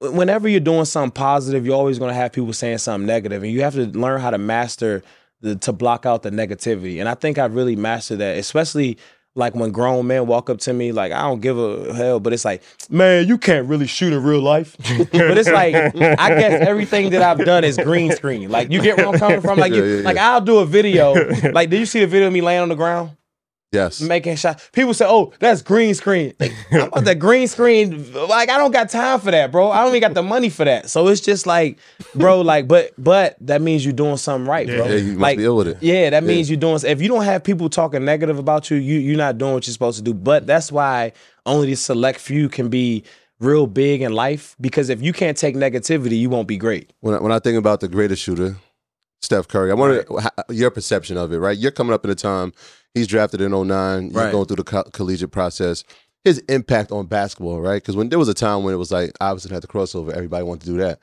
whenever you're doing something positive, you're always going to have people saying something negative, and you have to learn how to master the, to block out the negativity. And I think I really mastered that, especially like when grown men walk up to me, like I don't give a hell, but it's like, man, you can't really shoot in real life. but it's like, I guess everything that I've done is green screen. Like you get where I'm coming from. Like you, Yeah, yeah, like. I'll do a video. Like, did you see the video of me laying on the ground? Yes. making shots. People say, "Oh, that's green screen." Like, I'm about that green screen. Like, I don't got time for that, bro. I don't even got the money for that. So it's just like, bro, like, but but that means you're doing something right, bro. Yeah, you must like, ill with it. Yeah, that means you're doing. If you don't have people talking negative about you, you you're not doing what you're supposed to do. But that's why only the select few can be real big in life. Because if you can't take negativity, you won't be great. when I, when I think about the greatest shooter, Steph Curry, I wonder ho- your perception of it. Right, you're coming up in a time he's drafted in 09. You're Right. going through the co- collegiate process. His impact on basketball, right? Because when there was a time when it was like obviously had the crossover, everybody wanted to do that.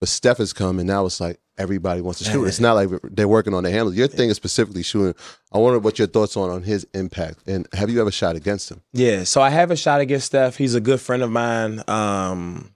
But Steph has come, and now it's like everybody wants to shoot. It's not like they're working on the handles. Your thing is specifically shooting. I wonder what your thoughts on on his impact. And have you ever shot against him? Yeah, so I have a shot against Steph. He's a good friend of mine. Um,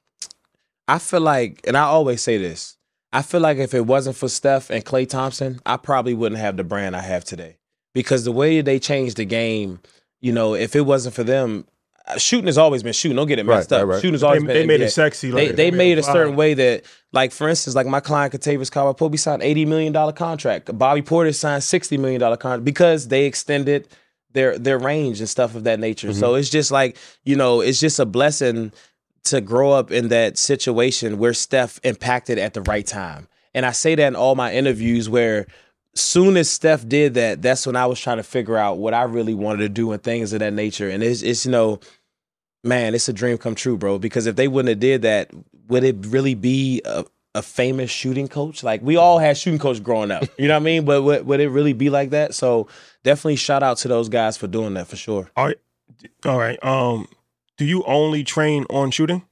I feel like, and I always say this, I feel like if it wasn't for Steph and Klay Thompson, I probably wouldn't have the brand I have today. Because the way they changed the game, you know, if it wasn't for them, uh, shooting has always been shooting. Don't get it messed Right, up. right, right. Shooting has They, always been. they made NBA. it sexy. They, Like, they made a certain way that, like for instance, like my client Kentavious Caldwell Pope signed eighty million dollar contract. Bobby Portis signed sixty million dollar contract because they extended their their range and stuff of that nature. So it's just like you know, it's just a blessing to grow up in that situation where Steph impacted at the right time. And I say that in all my interviews where soon as Steph did that, that's when I was trying to figure out what I really wanted to do and things of that nature. And it's it's you know, man, it's a dream come true, bro. Because if they wouldn't have did that, would it really be a, a famous shooting coach? Like we all had shooting coach growing up, you know what I mean? But would, would it really be like that? So definitely shout out to those guys for doing that for sure. All right. All right. Um, do you only train on shooting?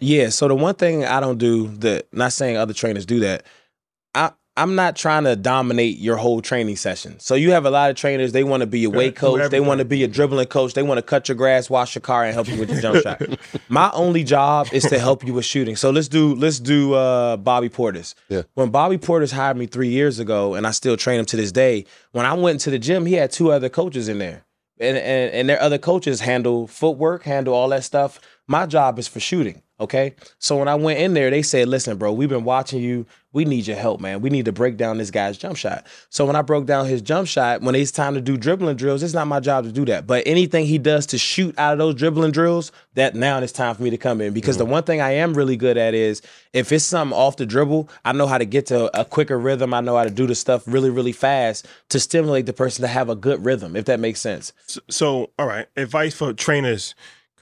Yeah. So the one thing I don't do that, not saying other trainers do that, I'm not trying to dominate your whole training session. So you have a lot of trainers, they want to be a weight coach, they want to be a dribbling coach, they want to cut your grass, wash your car, and help you with your jump shot. My only job is to help you with shooting. So let's do let's do uh, Bobby Portis. Yeah. When Bobby Portis hired me three years ago, and I still train him to this day. When I went into the gym, he had two other coaches in there, and and, and their other coaches handle footwork, handle all that stuff. My job is for shooting. Okay. So when I went in there, they said, listen, bro, we've been watching you. We need your help, man. We need to break down this guy's jump shot. So when I broke down his jump shot, when it's time to do dribbling drills, it's not my job to do that. But anything he does to shoot out of those dribbling drills, that now it's time for me to come in. Because the mm-hmm. one thing I am really good at is if it's something off the dribble, I know how to get to a quicker rhythm. I know how to do the stuff really, really fast to stimulate the person to have a good rhythm, if that makes sense. So, so all right. Advice for trainers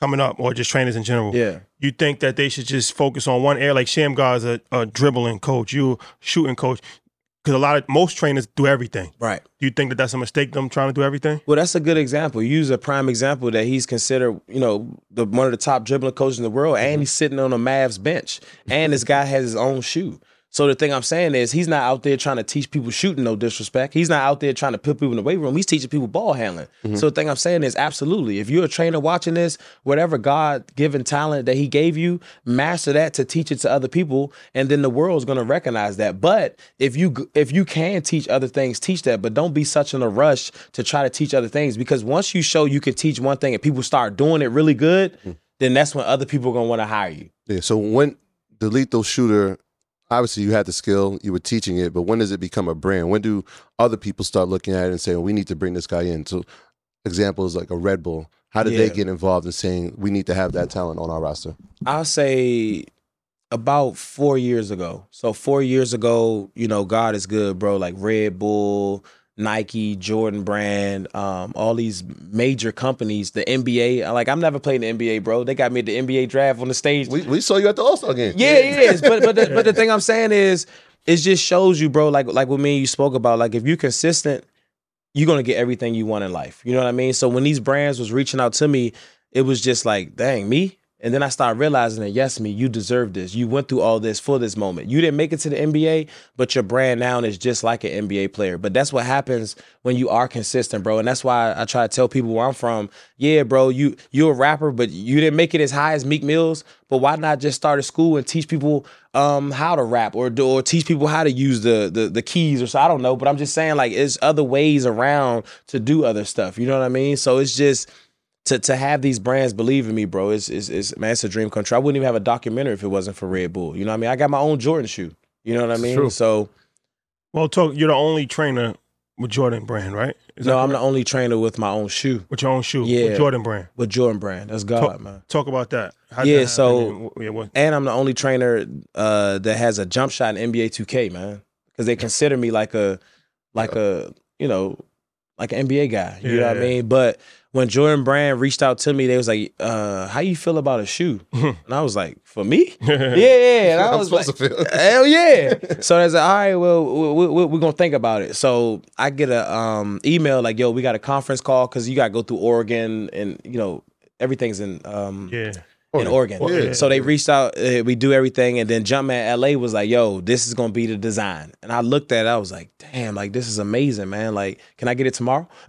coming up, or just trainers in general. Yeah. You think that they should just focus on one area? Like Shammgod is a, a dribbling coach, you shooting coach, because a lot of most trainers do everything. Right. Do you think that that's a mistake? Them trying to do everything? Well, that's a good example. You use a prime example that he's considered, you know, the one of the top dribbling coaches in the world, and mm-hmm. he's sitting on a Mavs bench, and this guy has his own shoe. So the thing I'm saying is, he's not out there trying to teach people shooting. No disrespect. He's not out there trying to put people in the weight room. He's teaching people ball handling. Mm-hmm. So the thing I'm saying is, absolutely, if you're a trainer watching this, whatever God given talent that He gave you, master that to teach it to other people, and then the world's gonna recognize that. But if you if you can teach other things, teach that. But don't be such in a rush to try to teach other things because once you show you can teach one thing and people start doing it really good, mm. then that's when other people are gonna want to hire you. Yeah. So when the lethal shooter, obviously you had the skill, you were teaching it, but when does it become a brand? When do other people start looking at it and saying, "We need to bring this guy in"? So, examples like a Red Bull. How did they get involved in saying we need to have that talent on our roster? I'll say about four years ago. So four years ago, you know, God is good, bro. Like Red Bull, Nike, Jordan Brand, um, all these major companies, the NBA. Like I'm never playing the NBA, bro. They got me at the NBA draft on the stage. We, we saw you at the All Star game. Yeah, it is. But but the, but the thing I'm saying is, it just shows you, bro. Like like what me and you spoke about. Like if you're consistent, you're gonna get everything you want in life. You know what I mean? So when these brands was reaching out to me, it was just like, dang, me. And then I started realizing that yes, me, you deserve this. You went through all this for this moment. You didn't make it to the NBA, but your brand now is just like an NBA player. But that's what happens when you are consistent, bro. And that's why I try to tell people where I'm from. Yeah, bro, you you're a rapper, but you didn't make it as high as Meek Mills. But why not just start a school and teach people um, how to rap or or teach people how to use the, the the keys or so? I don't know, but I'm just saying like there's other ways around to do other stuff. You know what I mean? So it's just to to have these brands believe in me, bro, is is is man, it's a dream come true. I wouldn't even have a documentary if it wasn't for Red Bull. You know what I mean? I got my own Jordan shoe. You know what I mean? true. So Well, talk. You're the only trainer with Jordan Brand, right? Is no, I'm the only trainer with my own shoe with your own shoe. Yeah. With Jordan Brand. with Jordan brand. That's God, Talk, man. talk about that. How'd Yeah, that so- And yeah, what- And I'm the only trainer uh, that has a jump shot in NBA 2K, man, because they consider me like a like a you know like an NBA guy. You know what I mean? But when Jordan Brand reached out to me, they was like, uh, "How you feel about a shoe?" and I was like, "For me, yeah, yeah." And I was supposed like, to feel. Hell yeah! so I was like, all right, well, we, we, we're gonna think about it. So I get a um, email like, yo, we got a conference call because you got to go through Oregon and you know everything's in um, yeah. In Oregon. Yeah. So they reached out. Uh, we do everything, and then Jumpman LA was like, "Yo, this is gonna be the design." And I looked at it. I was like, "Damn, like this is amazing, man. Like, can I get it tomorrow?"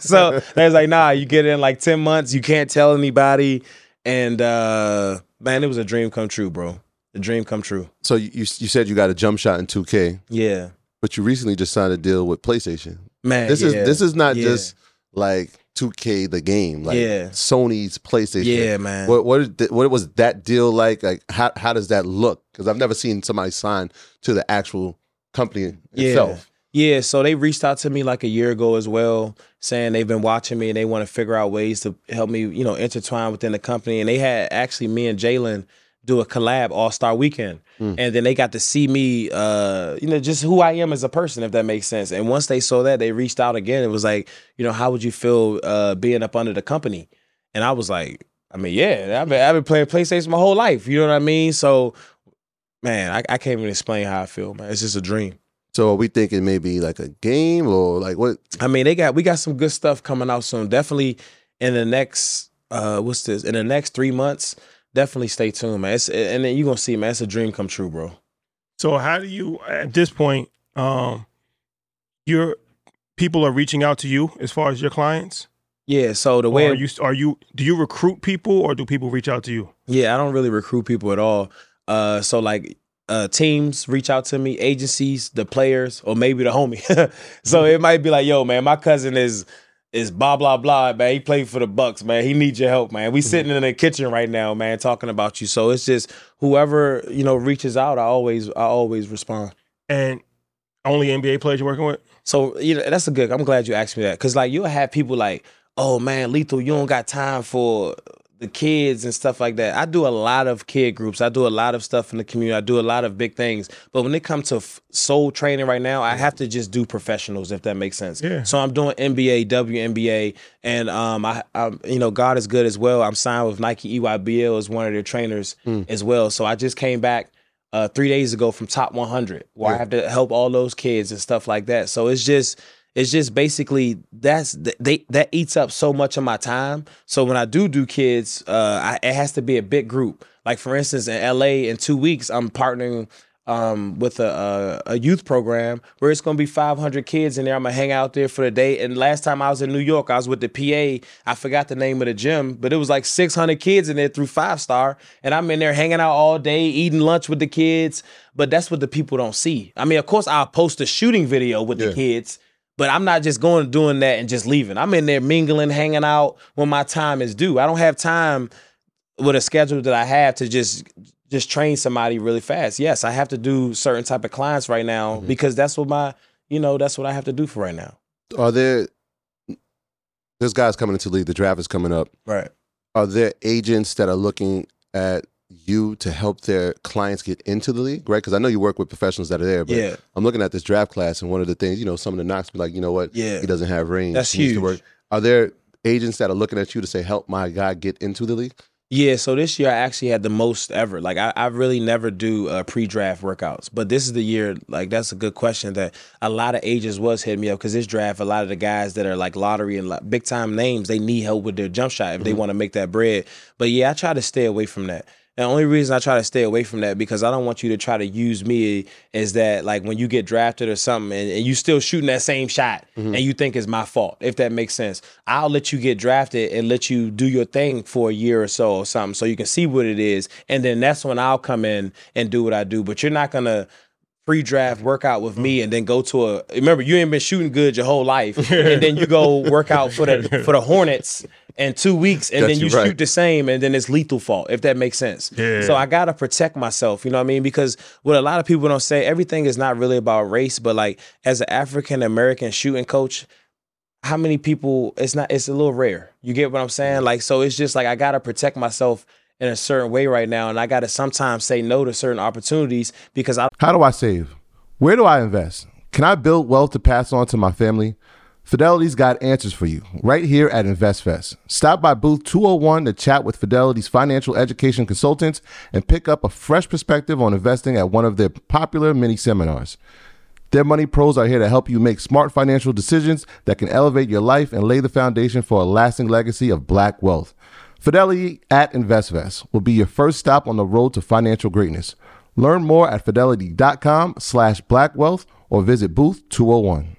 so they was like, "Nah, you get it in like ten months. You can't tell anybody." And uh man, it was a dream come true, bro. A dream come true. So you you said you got a jump shot in 2K, Yeah, but you recently just signed a deal with PlayStation. man. This is this is not yeah. just like 2K the game, like Yeah. Sony's PlayStation. Yeah, man. What what, the- what was that deal like? Like how how does that look? Because I've never seen somebody sign to the actual company itself. Yeah, so they reached out to me like a year ago as well, saying they've been watching me and they want to figure out ways to help me, you know, intertwine within the company. And they had actually me and Jaylen do a collab All Star Weekend, and then they got to see me, uh, you know, just who I am as a person, if that makes sense. And once they saw that, they reached out again. It was like, you know, how would you feel uh, being up under the company? And I was like, I mean, yeah, I've been, I've been playing PlayStation my whole life. You know what I mean? So, man, I, I can't even explain how I feel, man. It's just a dream. So are we thinking maybe like a game or like what? I mean, they got we got some good stuff coming out soon. Definitely in the next uh what's this? In the next three months, definitely stay tuned, man. It's, and then you're gonna see, man, it's a dream come true, bro. So how do you at this point, um, your people are reaching out to you as far as your clients? Yeah, so the Or way are you are you do you recruit people or do people reach out to you? Yeah, I don't really recruit people at all. Uh, so like uh, teams reach out to me, agencies, the players, or maybe the homie. so it might be like, yo, man, my cousin is is blah blah blah, man. He played for the Bucks, man. He needs your help, man. We mm-hmm. sitting in the kitchen right now, man, talking about you. So it's just whoever you know reaches out, I always I always respond. And only NBA players you're working with? So you know that's a good. I'm glad you asked me that because like you'll have people like, oh man, lethal, you don't got time for the kids and stuff like that. I do a lot of kid groups. I do a lot of stuff in the community. I do a lot of big things. But when it comes to f- soul training right now, I have to just do professionals if that makes sense. Yeah. So I'm doing NBA, WNBA, and um, I, I, you know, God is good as well. I'm signed with Nike EYBL as one of their trainers as well. So I just came back uh, three days ago from Top 100, where I have to help all those kids and stuff like that. So it's just it's just basically that's they that eats up so much of my time. So when I do do kids, uh, I, it has to be a big group. Like for instance, in LA, in two weeks, I'm partnering um, with a, a a youth program where it's gonna be 500 kids in there. I'm gonna hang out there for the day. And last time I was in New York, I was with the PA. I forgot the name of the gym, but it was like 600 kids in there through Five Star, and I'm in there hanging out all day, eating lunch with the kids. But that's what the people don't see. I mean, of course, I'll post a shooting video with the kids. But I'm not just going and doing that and just leaving. I'm in there mingling, hanging out when my time is due. I don't have time with a schedule that I have to just just train somebody really fast. Yes, I have to do certain type of clients right now mm-hmm. because that's what my you know that's what I have to do for right now. Are there? There's guys coming into the league. The draft is coming up. Right. Are there agents that are looking at you to help their clients get into the league, right? Because I know you work with professionals that are there, but Yeah. I'm looking at this draft class, and one of the things, you know, some of the knocks be like, you know what, Yeah. he doesn't have range. That's He needs to huge. work. Are there agents that are looking at you to say, help my guy get into the league? Yeah, so this year I actually had the most ever. Like I, I really never do uh, pre-draft workouts, but this is the year. Like that's a good question that a lot of agents was hitting me up because this draft, a lot of the guys that are like lottery and like, big time names, they need help with their jump shot if they want to make that bread. But yeah, I try to stay away from that. And the only reason I try to stay away from that because I don't want you to try to use me is that like when you get drafted or something and, and you still shooting that same shot mm-hmm. and you think it's my fault, if that makes sense. I'll let you get drafted and let you do your thing for a year or so or something so you can see what it is. And then that's when I'll come in and do what I do. But you're not gonna pre-draft workout with me mm. and then go to a remember you ain't been shooting good your whole life and then you go work out for the for the Hornets in two weeks and Got then you, you right. shoot the same and then it's lethal fault if that makes sense. Yeah. so I gotta protect myself you know what I mean? Because what a lot of people don't say everything is not really about race but like as an African American shooting coach how many people it's not it's a little rare. You get what i'm saying? Mm. Like so it's just like i gotta protect myself in a certain way right now and i gotta sometimes say no to certain opportunities because i How do I save? Where do I invest? Can I build wealth to pass on to my family? Fidelity's got answers for you right here at InvestFest. Stop by booth 201 to chat with Fidelity's financial education consultants and pick up a fresh perspective on investing at one of their popular mini seminars. Their money pros are here to help you make smart financial decisions that can elevate your life and lay the foundation for a lasting legacy of black wealth. Fidelity at InvestFest will be your first stop on the road to financial greatness. Learn more at fidelity.com slash blackwealth or visit booth 201.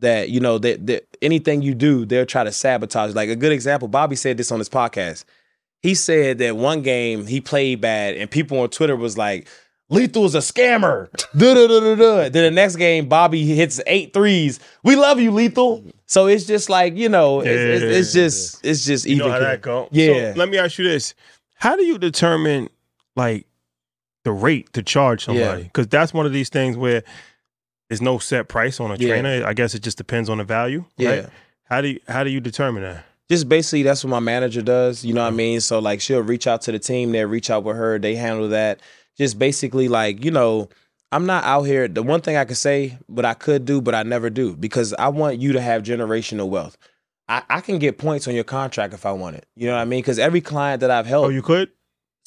that you know that, that anything you do, they'll try to sabotage. Like a good example, Bobby said this on his podcast. He said that one game he played bad, and people on Twitter was like, "Lethal is a scammer." Duh, duh, duh, duh, duh. Then the next game, Bobby hits eight threes. We love you, Lethal. So it's just like you know, it's, it's, it's just it's just You even. know how that go. Yeah. So let me ask you this: How do you determine like the rate to charge somebody? Because that's one of these things where there's no set price on a Yeah. trainer. I guess it just depends on the value. Yeah. Right? How do you how do you determine that? just basically that's what my manager does. You know what I mm-hmm. mean? So like she'll reach out to the team, they'll reach out with her, they handle that. Just basically like, you know, I'm not out here. The one thing I could say, but I could do, but I never do, because I want you to have generational wealth. I, I can get points on your contract if I want it. You know what I mean? Because every client that I've oh, helped, Oh, you could.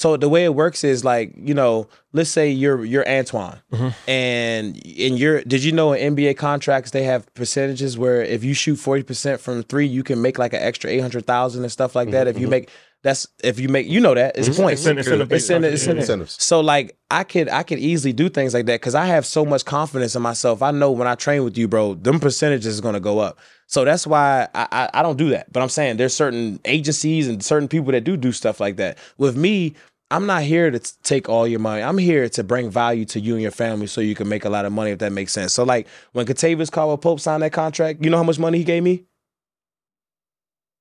So the way it works is like, you know, let's say you're you're Antoine, Mhm. and in your did you know in NBA contracts they have percentages where if you shoot forty percent from three, you can make like an extra eight hundred thousand and stuff like that. If you make that's if you make you know that it's points. It's in- it's in the It's in it's in Incentives. So like I could I could easily do things like that because I have so much confidence in myself. I know when I train with you, bro, them percentages is gonna go up. So that's why I, I I don't do that. But I'm saying there's certain agencies and certain people that do do stuff like that. With me, I'm not here to take all your money. I'm here to bring value to you and your family so you can make a lot of money if that makes sense. So like when Kentavious Caldwell Pope signed that contract, you know how much money he gave me?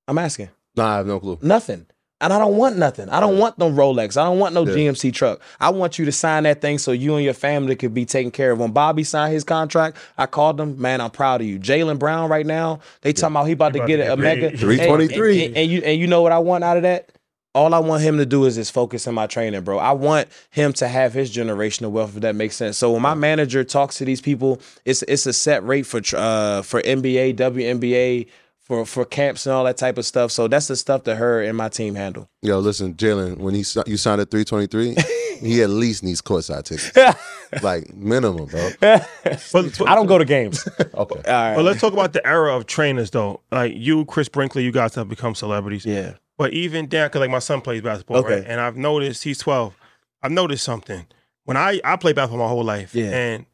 I'm asking. Nah, I have no clue. Nothing. And I don't want nothing. I don't want no Rolex. I don't want no Yeah. GMC truck. I want you to sign that thing so you and your family could be taken care of. When Bobby signed his contract, I called him, man, I'm proud of you. Jaylen Brown right now, they talking about he about He to about get to a get mega 323. And, and- and you and you know what I want out of that? All I want him to do is just focus on my training, bro. I want him to have his generational wealth, if that makes sense. So when my manager talks to these people, it's it's a set rate for tr- uh for NBA, WNBA, for for camps and all that type of stuff. So that's the stuff that her and my team handle. Yo, listen, Jaylen, when he you signed at 323, he at least needs courtside tickets, like minimum, bro. But, but- I don't go to games. Okay, All right. But let's talk about the era of trainers, though. Like you, Chris Brickley, you guys have become celebrities. yeah. But even down, because like my son plays basketball, Okay. right? And I've noticed he's 12. I've noticed something. When I I played basketball my whole life, Yeah. and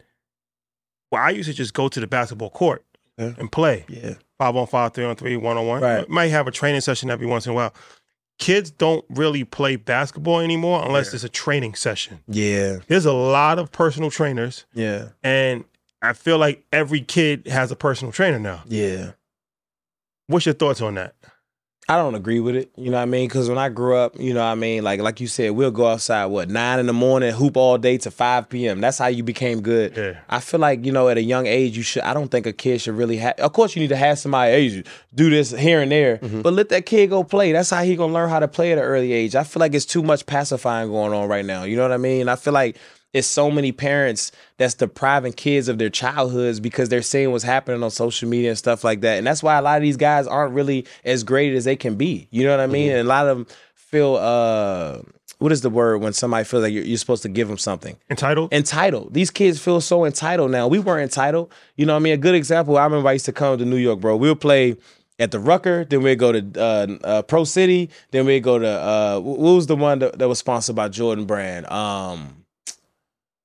well, I used to just go to the basketball court Yeah. and play Yeah. five on five, three on three, one on one. Right. Might have a training session every once in a while. Kids don't really play basketball anymore unless it's a training session. Yeah. There's a lot of personal trainers, Yeah. and I feel like every kid has a personal trainer now. Yeah. What's your thoughts on that? I don't agree with it. You know what I mean? Because when I grew up, you know what I mean? Like like you said, we'll go outside, what, nine in the morning, hoop all day to 5 p.m. That's how you became good. Yeah. I feel like, you know, at a young age, you should, I don't think a kid should really have, of course, you need to have somebody, you do this here and there, mm-hmm. but let that kid go play. That's how he going to learn how to play at an early age. I feel like it's too much pacifying going on right now. You know what I mean? I feel like it's so many parents that's depriving kids of their childhoods because they're seeing what's happening on social media and stuff like that. And that's why a lot of these guys aren't really as great as they can be. You know what I mean? And a lot of them feel uh what is the word when somebody feels like you're, you're supposed to give them something? Entitled? entitled. These kids feel so entitled now. We weren't entitled. You know what I mean? A good example, I remember I used to come to New York, bro. We'll play at the Rucker, then we'd go to uh, uh, Pro City, then we'd go to, uh, what was the one that, that was sponsored by Jordan Brand? Um,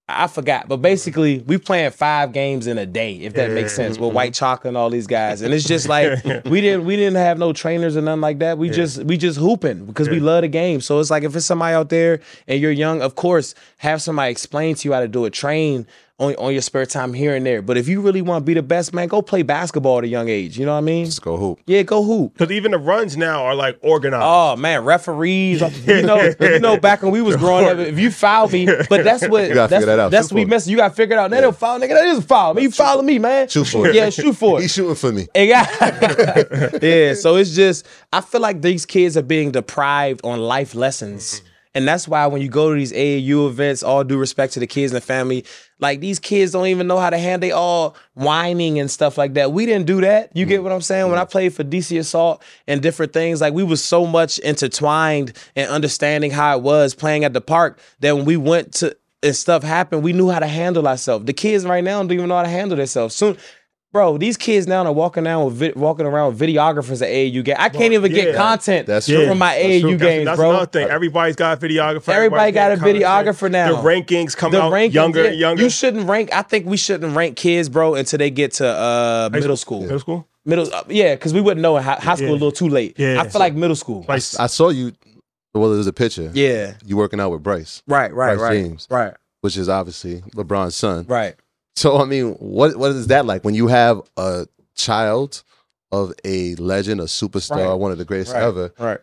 I forgot, but basically we playing five games in a day, if that makes sense, with White Chalk and all these guys, and it's just like we didn't we didn't have no trainers or nothing like that. We just we just hooping because we love the game. So it's like if it's somebody out there and you're young, of course, have somebody explain to you how to do it. Train on, on your spare time here and there. But if you really want to be the best, man, go play basketball at a young age. You know what I mean? Just go hoop. Yeah, go hoop. Because even the runs now are like organized. Oh man, referees. You know, you know, back when we was growing up, if you foul me, but that's what You gotta that's, that out. that's Shoot what we for it. miss. You gotta figure it out. They don't foul, nigga. That is a foul. Man, you fouling me, man. Shoot for it. Yeah, shoot for it. He's shooting for me. Exactly. yeah. So it's just I feel like these kids are being deprived on life lessons. And that's why when you go to these AAU events, all due respect to the kids and the family, like these kids don't even know how to handle they all whining and stuff like that. We didn't do that. You get mm. what I'm saying? When I mm. played for DC Assault and different things, like we was so much intertwined and understanding how it was playing at the park that when we went to and stuff happened, we knew how to handle ourselves. The kids right now don't even know how to handle themselves. Soon Bro, these kids now are walking down with vi- walking around with videographers at AAU game. I can't even get content That's true. from my That's AAU true. games, That's bro. another thing. Everybody's got a videographer. Everybody got a content. videographer now. The rankings come The out rankings, younger yeah, and younger. You shouldn't rank. I think we shouldn't rank kids, bro, until they get to uh, middle school. Middle school? Middle, uh, yeah, because we wouldn't know in high, high school Yeah. a little too late. Yeah. I feel like middle school. Like, I saw you. Well, there's a picture. yeah, You working out with Bryce, right, right, Bryce right, James. right, which is obviously LeBron's son. right. So I mean, what what is that like when you have a child of a legend, a superstar, Right. one of the greatest Right. ever? Right.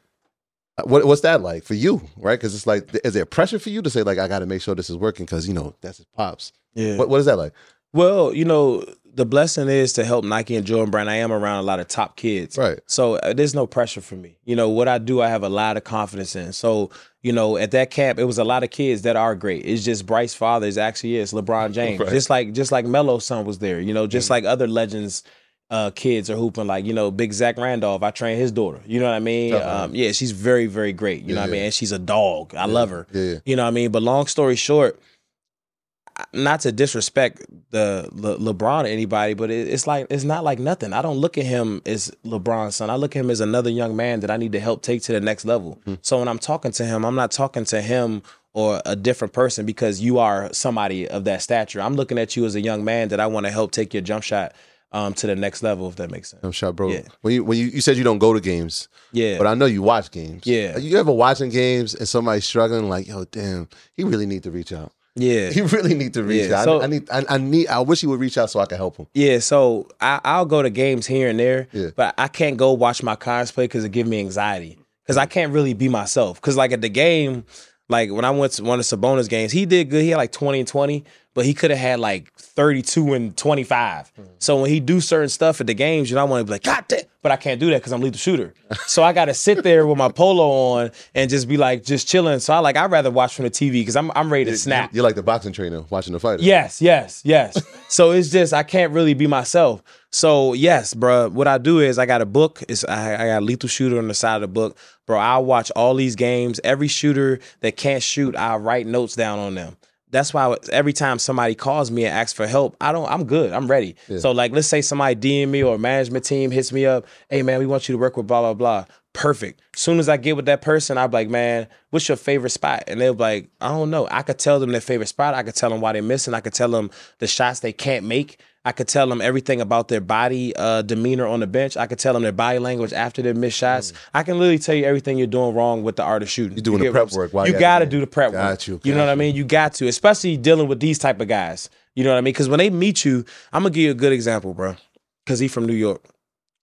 What what's that like for you, right? Because it's like, is there pressure for you to say like, I got to make sure this is working because you know that's his pops. Yeah. What what is that like? Well, you know, the blessing is to help Nike and Jordan Brand. I am around a lot of top kids. Right. So uh, there's no pressure for me. You know, what I do, I have a lot of confidence in. So, you know, at that camp, it was a lot of kids that are great. It's just Bryce father is actually is LeBron James. Right. Just like just like Melo's son was there, you know, just like other legends uh, kids are hooping like you know big Zach Randolph. I train his daughter. You know what I mean? Uh-huh. Um, yeah, she's very very great. You know Yeah, what I mean? And she's a dog. I love her. Yeah, yeah. You know what I mean? But long story short, not to disrespect the Le- LeBron or anybody, but it, it's like it's not like nothing. I don't look at him as LeBron's son. I look at him as another young man that I need to help take to the next level. So when I'm talking to him, I'm not talking to him or a different person because you are somebody of that stature. I'm looking at you as a young man that I want to help take your jump shot um, to the next level, if that makes sense. I'm sure, bro. Yeah. When you when you, you said you don't go to games, Yeah. but I know you watch games. Yeah. You ever watching games and somebody's struggling, like, yo, damn, he really need to reach out. Yeah. He really need to reach Yeah, out. so- I, need, I, I need, I wish he would reach out so I can help him. Yeah, so I, I'll go to games here and there, Yeah. but I can't go watch my cons play because it gives me anxiety. Because I can't really be myself. Because like at the game, like when I went to one of Sabonis games, he did good. He had like twenty and twenty, but he could have had like 32 and 25. Mm-hmm. So when he do certain stuff at the games, you know, I want to be like, God damn, but I can't do that because I'm lethal shooter. so I got to sit there with my polo on and just be like, just chilling. So I like, I'd rather watch from the TV because I'm, I'm ready to snap. You're like the boxing trainer watching the fighter. Yes, yes, yes. so it's just I can't really be myself. So yes, bro. What I do is I got a book. It's I, I got lethal shooter on the side of the book, bro. I watch all these games. Every shooter that can't shoot, I write notes down on them. That's why every time somebody calls me and asks for help, I don't. I'm good. I'm ready. So like, let's say somebody DM me or management team hits me up. Hey man, we want you to work with blah blah blah. Perfect. Soon as I get with that person, I'm like, man, what's your favorite spot? And they'll be like, I don't know. I could tell them their favorite spot. I could tell them why they're missing. I could tell them the shots they can't make. I could tell them everything about their body uh, demeanor on the bench. I could tell them their body language after their missed shots. I can literally tell you everything you're doing wrong with the art of shooting. You're doing the prep work You got to do the prep Got work. you, You know got what I mean? You got to, especially dealing with these type of guys. You know what I mean? Because when they meet you, I'm gonna give you a good example, bro. Because he from New York.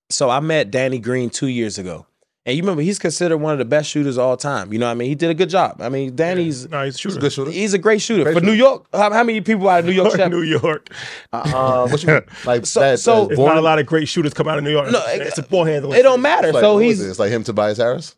So I met Danny Green two years ago. And you remember he's considered one of the best shooters of all time. You know what I mean? He did a good job. I mean, Danny's No, he's a He's a good shooter. he's a great shooter. Great For shooter. New York, how, how many people out of New York Chef? New York. Uh, what you mean? Like So- that, so- that's There's born not a lot of great shooters come out of New York. No, it's a ball handling. It don't matter. it's like, so he's it? It's like him, Tobias Harris.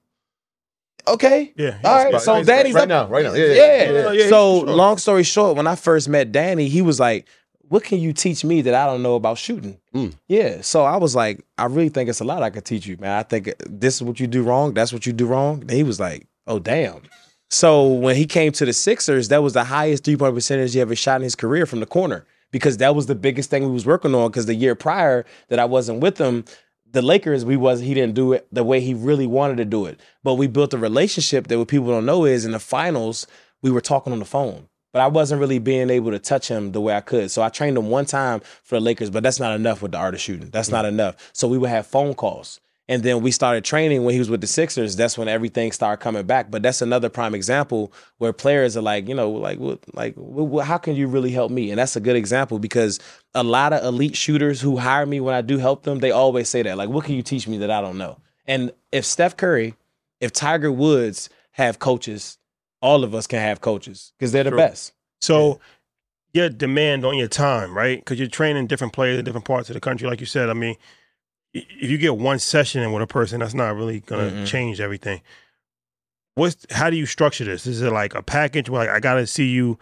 okay. Yeah. All right. he's- So he's- Danny's right up- now, right now. Yeah, Yeah. yeah, yeah, yeah. Yeah, so sure. long story short, when I first met Danny, he was like, "What can you teach me that I don't know about shooting?" Mm. Yeah. So I was like, "I really think it's a lot I could teach you, man. I think this is what you do wrong. That's what you do wrong." And he was like, "Oh damn." So when he came to the Sixers, that was the highest three point percentage he ever shot in his career from the corner because that was the biggest thing we was working on. Because the year prior that I wasn't with him, the Lakers we was he didn't do it the way he really wanted to do it. But we built a relationship that what people don't know is in the finals we were talking on the phone. But I wasn't really being able to touch him the way I could. So I trained him one time for the Lakers, but that's not enough with the art of shooting. That's not enough. So we would have phone calls. And then we started training when he was with the Sixers. That's when everything started coming back. But that's another prime example where players are like, you know, like, like, how can you really help me? And that's a good example because a lot of elite shooters who hire me when I do help them, they always say that, like, what can you teach me that I don't know? And if Steph Curry, if Tiger Woods have coaches, all of us can have coaches because they're the True. best. So your demand on your time, right? Because you're training different players in different parts of the country. Like you said, I mean, if you get one session in with a person, that's not really gonna Mm-mm. change everything. What's how do you structure this? Is it like a package where like I gotta see you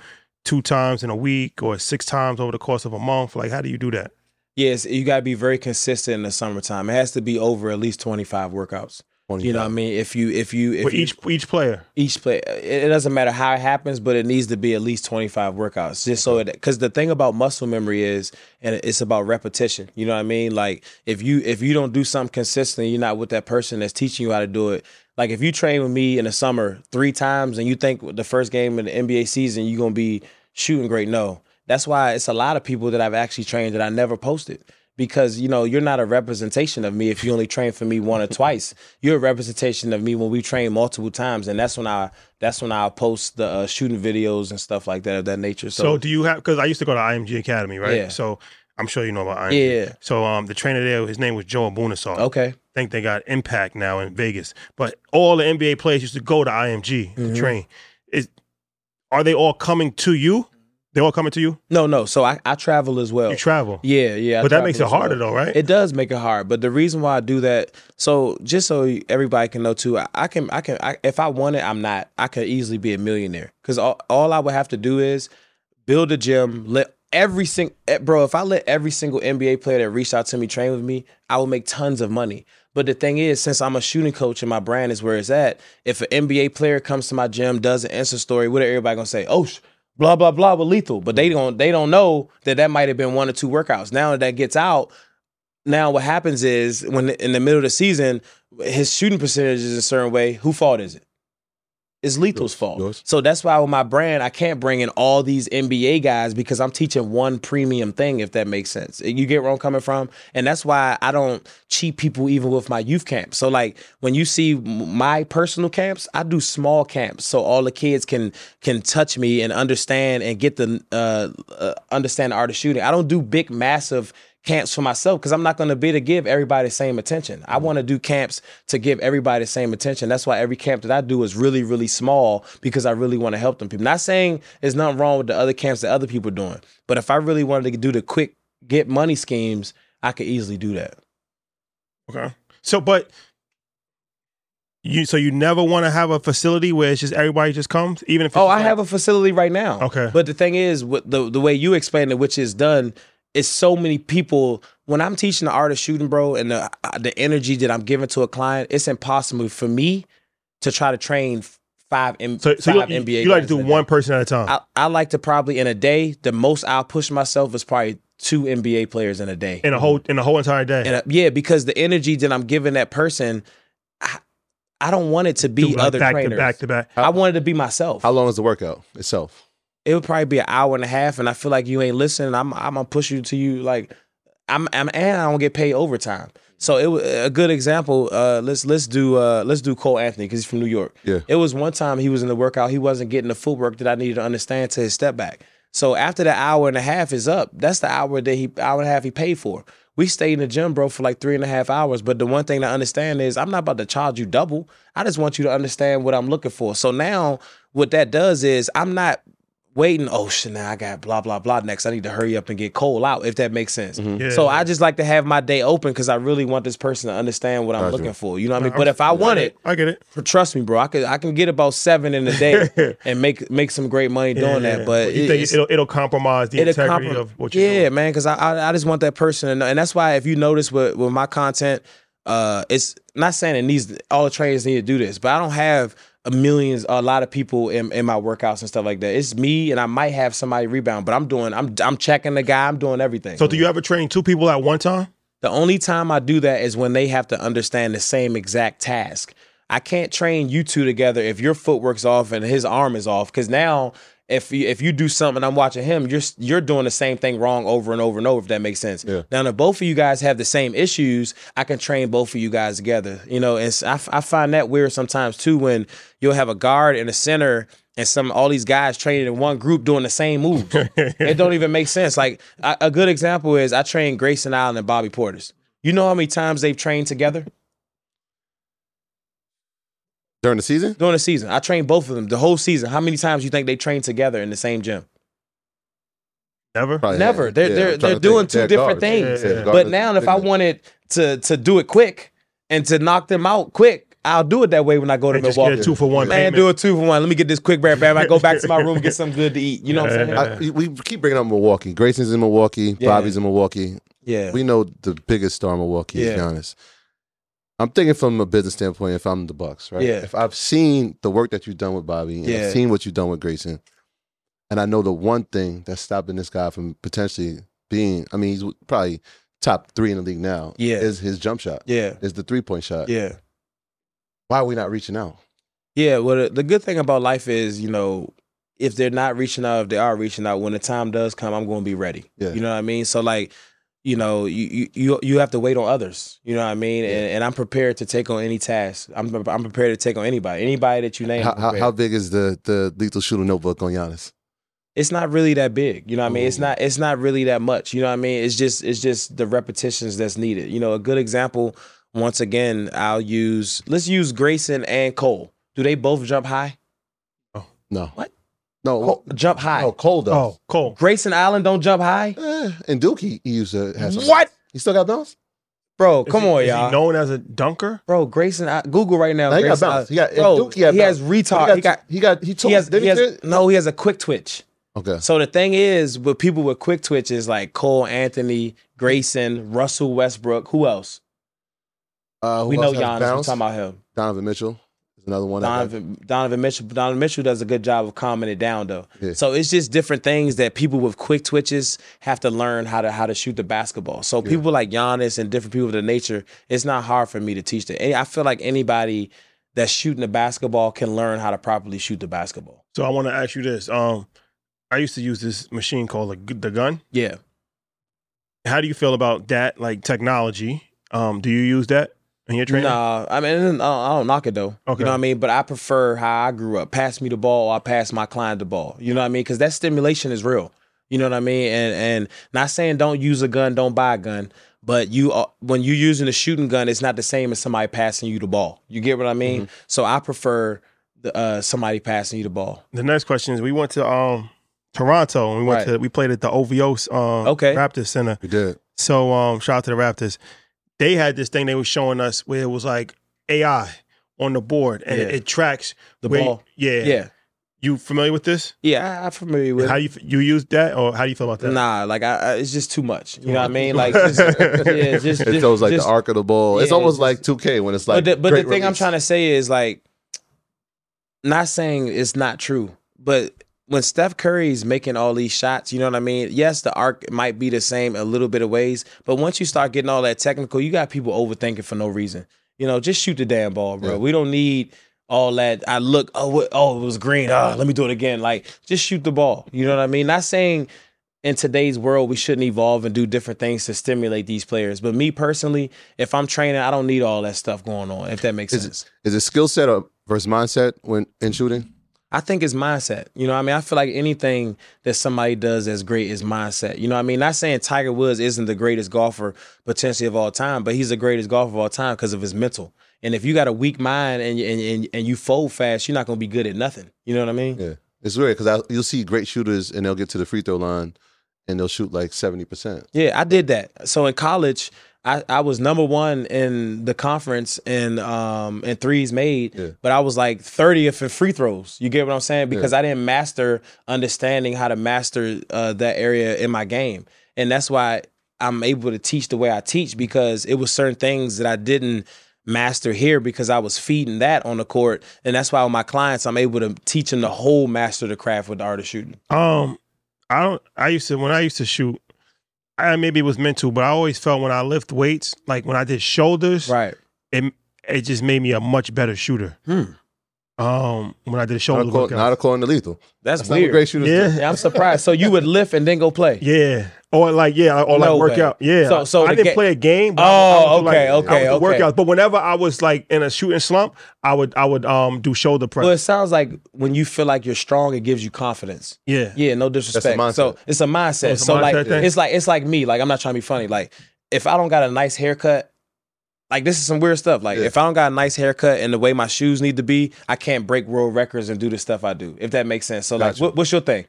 two times in a week or six times over the course of a month? Like how do you do that? Yes, you got to be very consistent in the summertime. It has to be over at least 25 workouts. You know what I mean? If you if you if For you, each each player. each play it, it doesn't matter how it happens but it needs to be at least 25 workouts just so it because the thing about muscle memory is and it's about repetition you know what i mean? Like if you if you don't do something consistently you're not with that person that's teaching you how to do it. Like if you train with me in the summer three times and you think the first game of the nba season you're gonna be shooting great no. That's why it's a lot of people that i've actually trained that i never posted because you know you're not a representation of me if you only train for me one or twice. You're a representation of me when we train multiple times, and that's when I that's when I post the uh, shooting videos and stuff like that of that nature. So, So, do you have? Because I used to go to IMG Academy, right? Yeah. So I'm sure you know about IMG. Yeah. So um, the trainer there, his name was Joe Abunassar. okay, I think they got Impact now in Vegas. But all the NBA players used to go to IMG Mhm. to train. Is are they all coming to you? They all coming to you? no, no. So I, I travel as well. You travel. Yeah, yeah. I but that makes it as well. harder though, right? It does make it hard, but the reason why I do that, so just so everybody can know too, I, I can, I can, I, if I want it, I'm not. I could easily be a millionaire because all, all I would have to do is build a gym, let every single eh, bro. If I let every single NBA player that reached out to me train with me, I will make tons of money. But the thing is, since I'm a shooting coach and my brand is where it's at, if an NBA player comes to my gym, does an Insta story, what are everybody gonna say? Oh, sh- blah blah blah with lethal. But they don't they don't know that that might have been one or two workouts. Now that that gets out, now what happens is when in the middle of the season, his shooting percentage is a certain way. Who fault is it? It's Lethal's Yours. fault. Yours. So that's why with my brand, I can't bring in all these NBA guys because I'm teaching one premium thing, if that makes sense. You get where I'm coming from? And that's why I don't cheat people even with my youth camps. So like when you see my personal camps, I do small camps so all the kids can can touch me and understand and get the uh, uh understand the art of shooting. I don't do big massive camps for myself because I'm not going to be to give everybody the same attention. I want to do camps to give everybody the same attention. That's why every camp that I do is really, really small because I really want to help them people. Not saying there's nothing wrong with the other camps that other people are doing, but if I really wanted to do the quick get money schemes, I could easily do that. Okay. So, but you so you never want to have a facility where it's just everybody just comes, even if. It's Oh, I like- have a facility right now. Okay. But the thing is, with the the way you explain it, which is done, is so many people. When I'm teaching the art of shooting, bro, and the uh, the energy that I'm giving to a client, it's impossible for me to try to train five, M- So, so you, five you, NBA. you like to do in day. one person at a time. I, I like to probably in a day. The most I'll push myself is probably two NBA players in a day. in a whole in a whole entire day. And uh, yeah, because the energy that I'm giving that person, I, I don't want it to be Do, like, other back trainers. to back to back. I want it to be myself. How long is the workout itself? It would probably be an hour and a half, and I feel like you ain't listening. I'm I'm gonna push you to you like I'm I'm and I don't get paid overtime. So it was a good example. Uh, let's let's do uh, let's do Cole Anthony because he's from New York. Yeah. It was one time he was in the workout, he wasn't getting the footwork that I needed to understand to his step back. So after the hour and a half is up, that's the hour that he hour and a half he paid for. We stayed in the gym, bro, for like three and a half hours. But the one thing to understand is I'm not about to charge you double. I just want you to understand what I'm looking for. So now what that does is I'm not waiting, oh shit, now I got blah blah blah next. I need to hurry up and get Cole out, if that makes sense. Yeah. So I just like to have my day open because I really want this person to understand what I'm Gotcha. looking for. You know what I mean? But if I want it, I get it. trust me, bro, I could I can get about seven in a day and make make some great money doing Yeah. that. But you it, think it'll it'll compromise the it'll integrity comprom- of what you're yeah, doing. man. Because I, I I just want that person to know, and that's why if you notice with with my content, uh, it's not saying it needs all the trainers need to do this, but I don't have a millions a lot of people in, in my workouts and stuff like that. It's me, and I might have somebody rebound, but I'm doing I'm I'm checking the guy, I'm doing everything. So do you ever train two people at one time? The only time I do that is when they have to understand the same exact task. I can't train you two together if your footwork's off and his arm is off. Because now, if you, if you do something, I'm watching him. You're you're doing the same thing wrong over and over and over. If that makes sense. Yeah. Now, if both of you guys have the same issues, I can train both of you guys together. You know, and I, I find that weird sometimes too when you'll have a guard and a center. And some all these guys training in one group doing the same moves. it don't even make sense. Like a, a good example is I trained Grayson Allen and Bobby Portis. You know how many times they've trained together During the season? during the season? I trained both of them the whole season. How many times you think they trained together in the same gym? Never. Probably, Never. yeah. They're Yeah, they're I'm trying they're to doing think. two They're different guards. things. Yeah, yeah. guard But is now, if I different. wanted to to do it quick and to knock them out quick, I'll do it that way when I go to And just get Milwaukee. a two for one Man, payment. do a two for one. Let me get this quick bam bam. I go back to my room, get something good to eat. You know what I'm saying? I, we keep bringing up Milwaukee. Grayson's in Milwaukee. Yeah. Bobby's in Milwaukee. Yeah. We know the biggest star in Milwaukee is Yeah. Giannis. I'm thinking from a business standpoint. If I'm the Bucks, right? Yeah. If I've seen the work that you've done with Bobby, and Yeah. I've seen what you've done with Grayson, and I know the one thing that's stopping this guy from potentially being, I mean, he's probably top three in the league now. Yeah. is his jump shot. yeah. Is the three point shot. Yeah. Why are we not reaching out? Yeah, well, the, the good thing about life is, you know, if they're not reaching out, if they are reaching out, when the time does come, I'm going to be ready. Yeah. You know what I mean? So, like, you know, you you you, you have to wait on others. You know what I mean? And, and I'm prepared to take on any task. I'm I'm prepared to take on anybody, anybody that you name. How, how, how big is the the lethal shooter notebook on Giannis? it's not really that big. You know what I mean? It's not it's not really that much. You know what I mean? It's just it's just the repetitions that's needed. You know, a good example. Once again, I'll use let's use Grayson and Cole. Do they both jump high? Oh No. What? No. Cole, jump high. Oh, Cole does. Oh, Cole. Grayson Allen don't jump high. Eh, and Duke, he, he used to have some. What? He still got bounce? Bro, Is come he- on, is y'all. he known as a dunker? Bro, Grayson, I, Google right now. No, he got Grayson, bounce. He got, bro, Duke, he, had he has bounce. retard. He got, he got, he told he has, did he has, no, he has a quick twitch. Okay. So the thing is, with people with quick twitches like Cole Anthony, Grayson, Russell Westbrook, who else? Uh, who we know else has Giannis. We're bounce? talking about him. Donovan Mitchell is another one. that got- Donovan, Donovan Mitchell. Donovan Mitchell does a good job of calming it down, though. Yeah. So it's just different things that people with quick twitches have to learn how to how to shoot the basketball. So people like Giannis and different people of the nature, it's not hard for me to teach that. I feel like anybody that's shooting the basketball can learn how to properly shoot the basketball. So I want to ask you this. Um, I used to use this machine called the, the gun. Yeah. How do you feel about that, like technology? Um, do you use that in your training? Nah, I mean, I don't, I don't knock it though. Okay. You know what I mean? But I prefer how I grew up. Pass me the ball, I pass my client the ball. You know what I mean? Because that stimulation is real. You know what I mean? And and not saying don't use a gun, don't buy a gun, but you uh, when you're using a shooting gun, it's not the same as somebody passing you the ball. You get what I mean? Mm-hmm. So I prefer the, uh, somebody passing you the ball. The next question is: We went to um Toronto and we went Right. to we played at the OVO um, Okay. Raptors Center. We did. So um, shout out to the Raptors. They had this thing they were showing us where it was like AI on the board and it, Yeah. it tracks The where- ball. Yeah, Yeah, You familiar with this? yeah, I, I'm familiar with. How it. you you use that or how do you feel about that? Nah, like I, I, it's just too much. You know what I mean? Like, just, yeah, just, It just- shows like just- the arc of the ball. it's yeah, almost just- like 2K when it's like. but the, but the great thing I'm trying to say is like, not saying it's not true, but when Steph Curry's making all these shots, you know what I mean? Yes, the arc might be the same a little bit of ways, but once you start getting all that technical, you got people overthinking for no reason. You know, just shoot the damn ball, bro. Yeah. We don't need all that. I look, oh, what, oh, it was green. Ah, let me do it again. Like, just shoot the ball. You know what I mean? Not saying in today's world we shouldn't evolve and do different things to stimulate these players. But me personally, if I'm training, I don't need all that stuff going on. If that makes Is sense. it, is it skill set or versus mindset when in shooting? I think it's mindset. You know what I mean? I feel like anything that somebody does that's great is mindset. You know what I mean? Not saying Tiger Woods isn't the greatest golfer potentially of all time, but he's the greatest golfer of all time because of his mental. And if you got a weak mind and, and, and, and you fold fast, you're not going to be good at nothing. You know what I mean? Yeah, it's weird because you'll see great shooters and they'll get to the free throw line and they'll shoot like seventy percent. Yeah, I did that. So in college, I, I was number one in the conference in um in threes made, Yeah. but I was like 30th in free throws. You get what I'm saying? Because I didn't master understanding how to master uh, that area in my game, and that's why I'm able to teach the way I teach because it was certain things that I didn't master here because I was feeding that on the court, and that's why with my clients I'm able to teach them the whole master of the craft with the art of shooting. Um, I don't. I used to when I used to shoot. I maybe it was mental, but I always felt when I lift weights, like when I did shoulders, Right. it it just made me a much better shooter. Hmm. Um, when I did a Not, shoulder according, workouts. not according to lethal. That's, That's not what weird. great shooters Yeah. Yeah, I'm surprised. So you would lift and then go play? Yeah. Or like yeah, or like No work way. out. Yeah. So- so I didn't ga- play a game. But Oh, I, I would okay, like, okay, I would okay. workouts. But whenever I was like in a shooting slump, I would I would um do shoulder press. Well, it sounds like when you feel like you're strong, it gives you confidence. yeah. Yeah, no disrespect. So it's a mindset. Oh, it's a so mindset like thing? it's like it's like me. Like I'm not trying to be funny. Like if I don't got a nice haircut, like this is some weird stuff. Like Yeah. if I don't got a nice haircut and the way my shoes need to be, I can't break world records and do the stuff I do. If that makes sense. So like, what, what's your thing?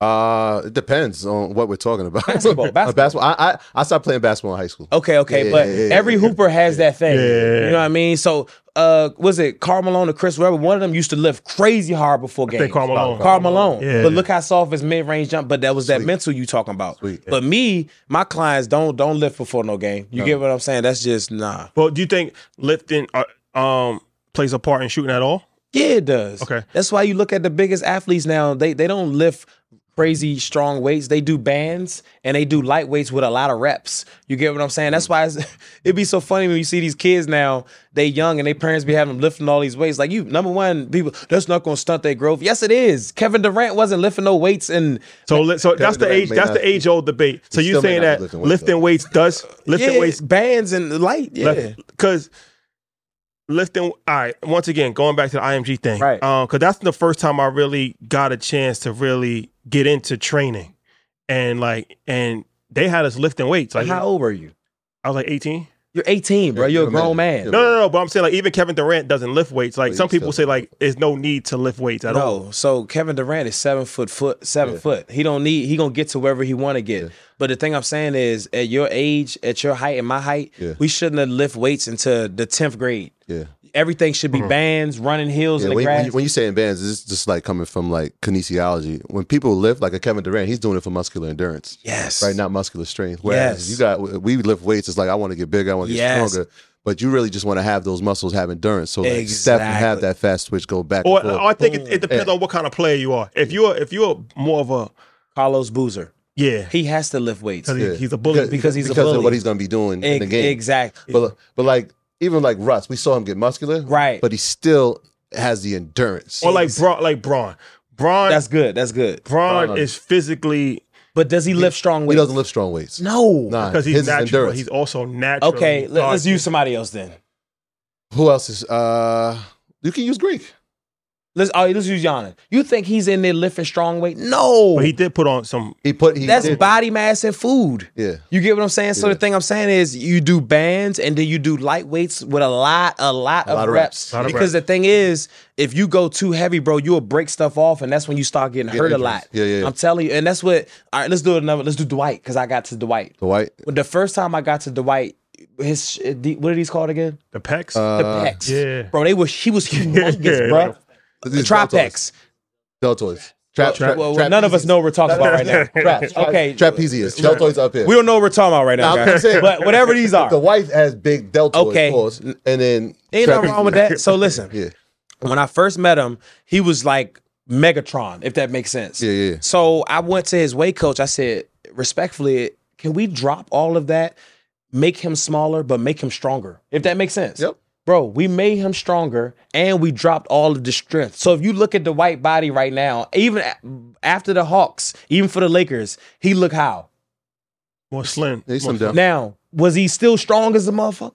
Uh, it depends on what we're talking about. Basketball, basketball. basketball. I, I I stopped playing basketball in high school. Okay, okay, Yeah, but yeah, yeah, every yeah. hooper has that thing. Yeah. You know what I mean? So, uh, was it Karl Malone or Chris Webber? One of them used to lift crazy hard before games. think Karl Malone. Karl Malone. Yeah. But look how soft his mid range jump. But that was that mental you talking about. Sweet. But me, my clients don't don't lift before no game. You get what I'm saying? That's just nah. Well, do you think lifting uh, um plays a part in shooting at all? Yeah, it does. Okay. That's why you look at the biggest athletes now. They they don't lift crazy strong weights. They do bands and they do light weights with a lot of reps. You get what I'm saying? That's why it's, it'd be so funny when you see these kids now. They young and their parents be having them lifting all these weights. Like you, number one, people that's not going to stunt their growth. Yes, it is. Kevin Durant wasn't lifting no weights and So li- so that's the age that's not- the age old debate. So you saying that lifting weights, lifting weights does lifting yeah, weights bands and light. Yeah. because lifting. All right, once again, going back to the IMG thing, Right. Um, because that's the first time I really got a chance to really get into training, and like, and they had us lifting weights. Like, How old were you? I was like eighteen. You're 18, bro. You're a grown man. man. No, no, no. But I'm saying like even Kevin Durant doesn't lift weights. Like But some he people still- say like there's no need to lift weights at all. No, so Kevin Durant is seven foot foot seven Yeah. foot. He don't need he gonna get to wherever he want to get. Yeah. But the thing I'm saying is, at your age, at your height and my height, Yeah. we shouldn't have lift weights into the tenth grade. Yeah. Everything should be mm-hmm. bands, running hills Yeah, in the when, grass. when, you, when you say in bands, it's just like coming from like kinesiology. When people lift, like a Kevin Durant, he's doing it for muscular endurance, yes, right? Not muscular strength. Whereas Yes. you got we lift weights, it's like I want to get bigger, I want to get Yes. stronger. But you really just want to have those muscles have endurance. So like Steph can have that fast switch go back Or, and forth. or I think it, it depends Yeah. on what kind of player you are. If you're if you're more of a Carlos Boozer. yeah, He has to lift weights. because he, Yeah. he's a bully. because he's a because bully. of what he's going to be doing in the game. Exactly. But but like even like Russ, we saw him get muscular, Right. But he still has the endurance. or like Braun, like Braun. Braun, That's good. That's good. Braun Braun. is physically But does he lift strong weights? he doesn't lift strong weights. No. Nah, because he's natural. endurance. He's also natural. Okay, let, us use somebody else then. Who else is? uh You can use Greek. Let's oh, let's use Giannis. You think he's in there lifting strong weight? No, But he did put on some. He put he that's did- body mass and food. Yeah. You get what I'm saying? So Yeah. the thing I'm saying is you do bands and then you do light weights with a lot, a lot, of, lot of reps. reps. Lot of because reps. the thing is, if you go too heavy, bro, you'll break stuff off and that's when you start getting Get hurt a lot. Yeah, yeah, yeah. I'm telling you. And that's what all right, let's do another. Let's do Dwight, because I got to Dwight. Dwight. The first time I got to Dwight, his what are these called again? The pecs. The Uh, pecs. yeah. Bro, they was he was humongous, Yeah. bro. The these tripex. Deltoids. Trap, trap, Well, well, none of us know what we're talking about right now. Traps. Okay. Trapezius. Deltoids up here. We don't know what we're talking about right now, Nah, I'm saying. But whatever these are. The wife has big deltoids, Okay. of course, and then Ain't nothing wrong with that. So listen, Yeah, when I first met him, he was like Megatron, if that makes sense. yeah, yeah. So I went to his weight coach. I said, respectfully, can we drop all of that, make him smaller, but make him stronger? If that makes sense. Yep. Bro, we made him stronger and we dropped all of the strength. So if you look at the white body right now, even after the Hawks, even for the Lakers, he look how? More slim. He's More slim. Now, was he still strong as a motherfucker?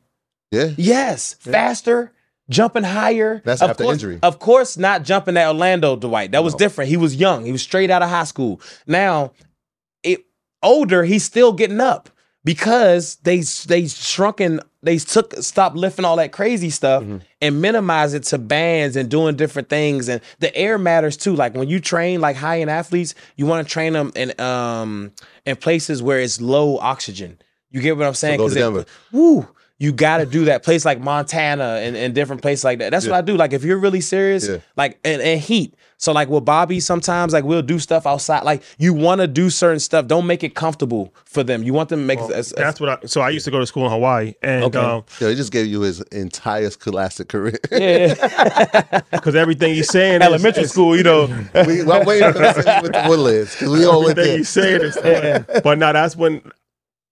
Yeah, Yes, faster, jumping higher. That's of after course, injury. Of course, not jumping at Orlando Dwight. That was different. He was young. He was straight out of high school. Now, it older, he's still getting up because they they shrunken. They took stopped lifting all that crazy stuff Mm-hmm. and minimize it to bands and doing different things. And the air matters too. Like when you train like high end athletes, you want to train them in um in places where it's low oxygen. You get what I'm saying? go to 'Cause it- woo, you got to do that. Place like Montana and, and different places like that. That's what I do. Like if you're really serious, Yeah. like and, and heat. So like with Bobby, sometimes like we'll do stuff outside. Like you want to do certain stuff. Don't make it comfortable for them. You want them to make it. as- as- That's what I. So I used to go to school in Hawaii, and Okay. um, yeah. He just gave you his entire scholastic career. yeah. because everything he's saying, in Elementary is, school, you know. we, I'm waiting for this with the Woodlands because we all went everything there. he's saying is. But now that's when.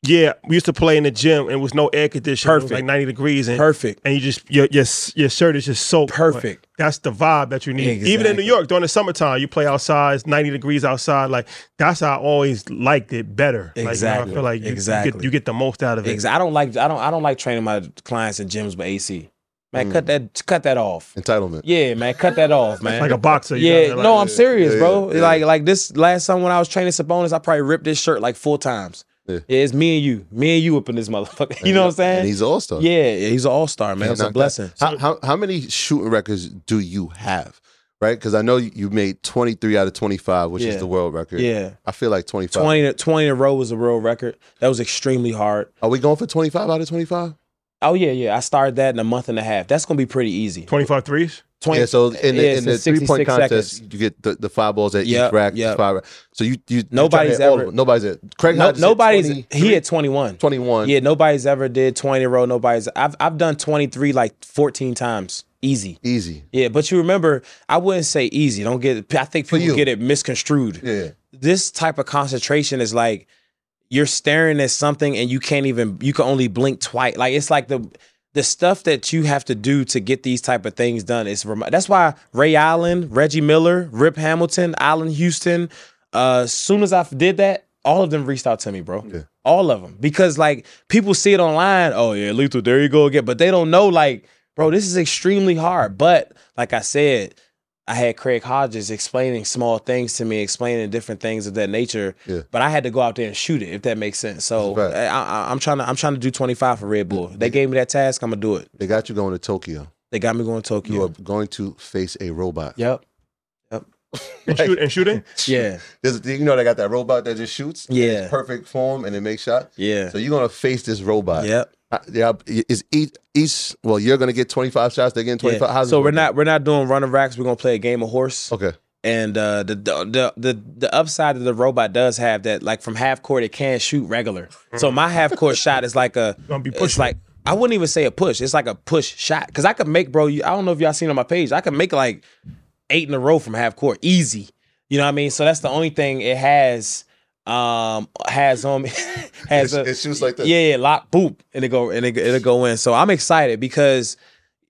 Yeah, we used to play in the gym, and it was no air conditioning. It was Perfect. like ninety degrees, and Perfect. and you just your your your shirt is just soaked. Perfect. But That's the vibe that you need. Even in New York during the summertime, you play outside, it's ninety degrees outside. Like that's how I always liked it better. Like, you know, Exactly. I feel like you, you Exactly. get you get the most out of it. Ex- I don't like I don't I don't like training my clients in gyms with AC. Man, cut mm. that cut that off. Entitlement. Yeah, man, cut that off, man. Like a boxer. you Yeah, know, like- no, I'm serious, yeah, bro. yeah. Like like this last time when I was training Sabonis, I probably ripped this shirt like four times. Yeah. It's me and you, me and you up in this motherfucker. You know what I'm saying? And he's all star. yeah, he's an all star, man. It's a blessing. How, how how many shooting records do you have? Right, because I know you you made 23 out of 25, which Yeah. is the world record. Yeah. I feel like 25. 20, 20 in a row was a world record. That was extremely hard. Are we going for 25 out of 25? Oh yeah, yeah. I started that in a month and a half. That's gonna be pretty easy. 25 threes. 20, yeah, so in the, yeah, in the so three point 66 contest, seconds. you get the, the five balls at Yep, each rack. yep. Five, so you you Nobody's you try to hit all ever- nobody's at Craig. No, Hodges nobody's 23, he at 21. 21. Yeah, nobody's ever did 20 in a row. Nobody's I've I've done 23 like 14 times. Easy. easy. Yeah, but you remember, I wouldn't say easy. Don't get. I think people get it misconstrued. Yeah, This type of concentration is like you're staring at something and you can't even. You can only blink twice. Like it's like the the stuff that you have to do to get these type of things done. Is rem- that's why Ray Allen, Reggie Miller, Rip Hamilton, Allan Houston. Uh, soon as I did that, all of them reached out to me, bro. Yeah. All of them because like people see it online. Oh yeah, lethal. There you go again. But they don't know like, bro, this is extremely hard. But like I said, I had Craig Hodges explaining small things to me, explaining different things of that nature. Yeah. But I had to go out there and shoot it, if that makes sense. So That's a I, I, I'm trying to I'm trying to do 25 for Red Bull. They gave me that task. I'm gonna do it. they got you going to Tokyo. They got me going to Tokyo. You are going to face a robot. Yep. And, shoot, and shooting. Yeah. There's, you know they got that robot that just shoots. in its Yeah. perfect form and it makes shots. Yeah. So you're gonna face this robot. Yep. Uh, Yeah, is each each well, you're gonna get 25 shots. They're getting 25. Yeah. How's So we're not we're not doing running racks. We're gonna play a game of horse. okay. And uh, the, the the the upside of the robot does have that, like from half court, it can shoot regular. So my half court shot is like a, Gonna be it's like I wouldn't even say a push. It's like a push shot because I could make, bro. You, I don't know if y'all seen on my page. I could make like eight in a row from half court, easy. You know what I mean? So that's the only thing it has. Um, has on me has It- a it shoots like this. Yeah, yeah, lock, boop, and it go and it, it'll go in. So I'm excited because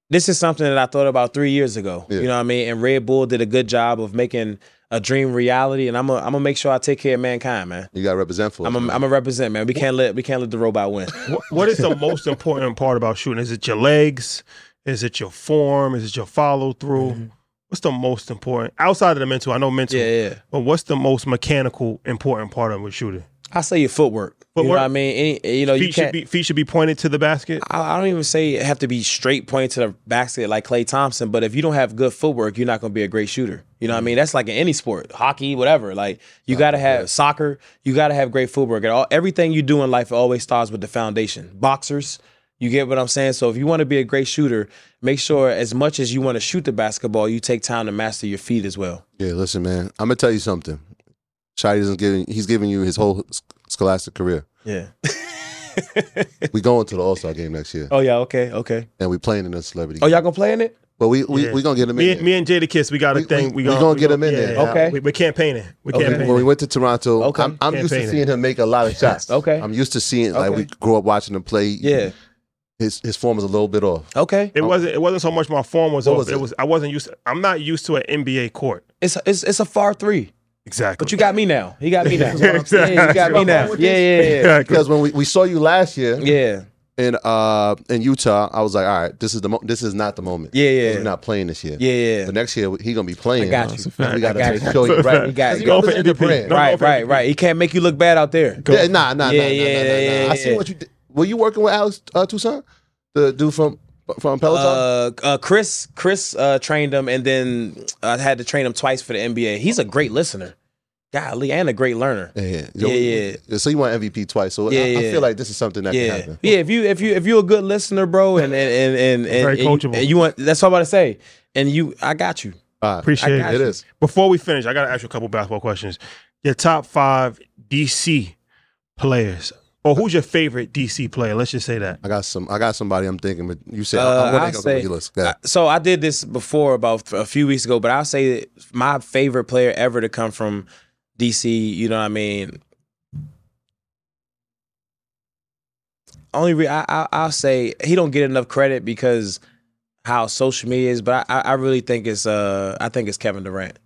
this is something that I thought about three years ago. Yeah. You know what I mean? And Red Bull did a good job of making a dream reality, and I'm gonna I'm gonna make sure I take care of mankind, man. You got to represent for. I'm us, a, man. I'm a represent, man. We can't let we can't let the robot win. What, what is the most important part about shooting? Is it your legs? Is it your form? Is it your follow through? What's the most important outside of the mental? I know mental. Yeah, yeah. But what's the most mechanical important part of a shooting? I say your footwork. You know Footwork? what I mean? Any, you know, you Feet should can't. be feet should be pointed to the basket. I I don't even say it have to be straight pointed to the basket like Klay Thompson, but if you don't have good footwork, you're not going to be a great shooter. You know what I mean? That's like in any sport, hockey, whatever. Like you got to have soccer, you got to have great footwork. And all, everything you do in life always starts with the foundation. Boxers, you get what I'm saying? So if you want to be a great shooter, make sure as much as you want to shoot the basketball, you take time to master your feet as well. Yeah, listen, man. I'm gonna tell you something. Shady isn't giving. He's giving you his whole scholastic career. Yeah. We going to the All Star game next year, oh yeah. Okay. Okay. and we playing in a celebrity. Oh y'all gonna play in it? but we we Yeah. we gonna get him in. Me, there. and me and Jadakiss, we got a We- thing. we- We, we gonna, gonna get him in yeah, there. yeah. Okay. We, we're campaigning. We're Okay. campaigning. when we went to Toronto, Okay. I'm, I'm used to seeing him make a lot of shots. Okay. I'm used to seeing like Okay. we grew up watching him play. Yeah. His his form is a little bit off. Okay. It wasn't. It wasn't so much my form was What off. was it? it? was. I wasn't used. To, I'm not used to an NBA court. It's it's it's a far three. Exactly. But you got me now. He got me now. Exactly. Yeah, you got me now. Yeah, yeah, yeah. Because when we, we saw you last year Yeah. in uh in Utah, I was like, all right, this is the mo- this is not the moment. Yeah, yeah. We're not playing this year. Yeah, yeah. The next year he gonna be playing. I got you. And we got to I got make you. sure you right. He got You you. Go for this MVP. brand. Right, right, right. He can't make you look bad out there. Yeah, nah, nah, Yeah, nah, yeah, nah, nah, yeah, nah. I see what you did. Were you working with Alex uh, Toussaint, the dude from from Peloton? Uh, uh, Chris, Chris uh, trained him, and then I had to train him twice for the NBA. He's a great listener, golly, and a great learner. yeah, yeah, yeah. So you won MVP twice. So Yeah, I, I feel like this is something that can happen. yeah. If you if you if you're a good listener, bro, and and and and, and, Very and you, coachable. and you want that's all I'm about to say. And you, I got you. All right. Appreciate I got it. It is. Before we finish, I got to ask you a couple basketball questions. Your top five DC players, or who's your favorite DC player? Let's just say that. I got some. I got somebody. I'm thinking, but you said Uh, I, I gonna say- your list. Go. So I did this before about a few weeks ago, but I'll say that my favorite player ever to come from DC. You know what I mean? Only re- I, I I'll say he don't get enough credit because how social media is, but I, I really think it's uh I think it's Kevin Durant.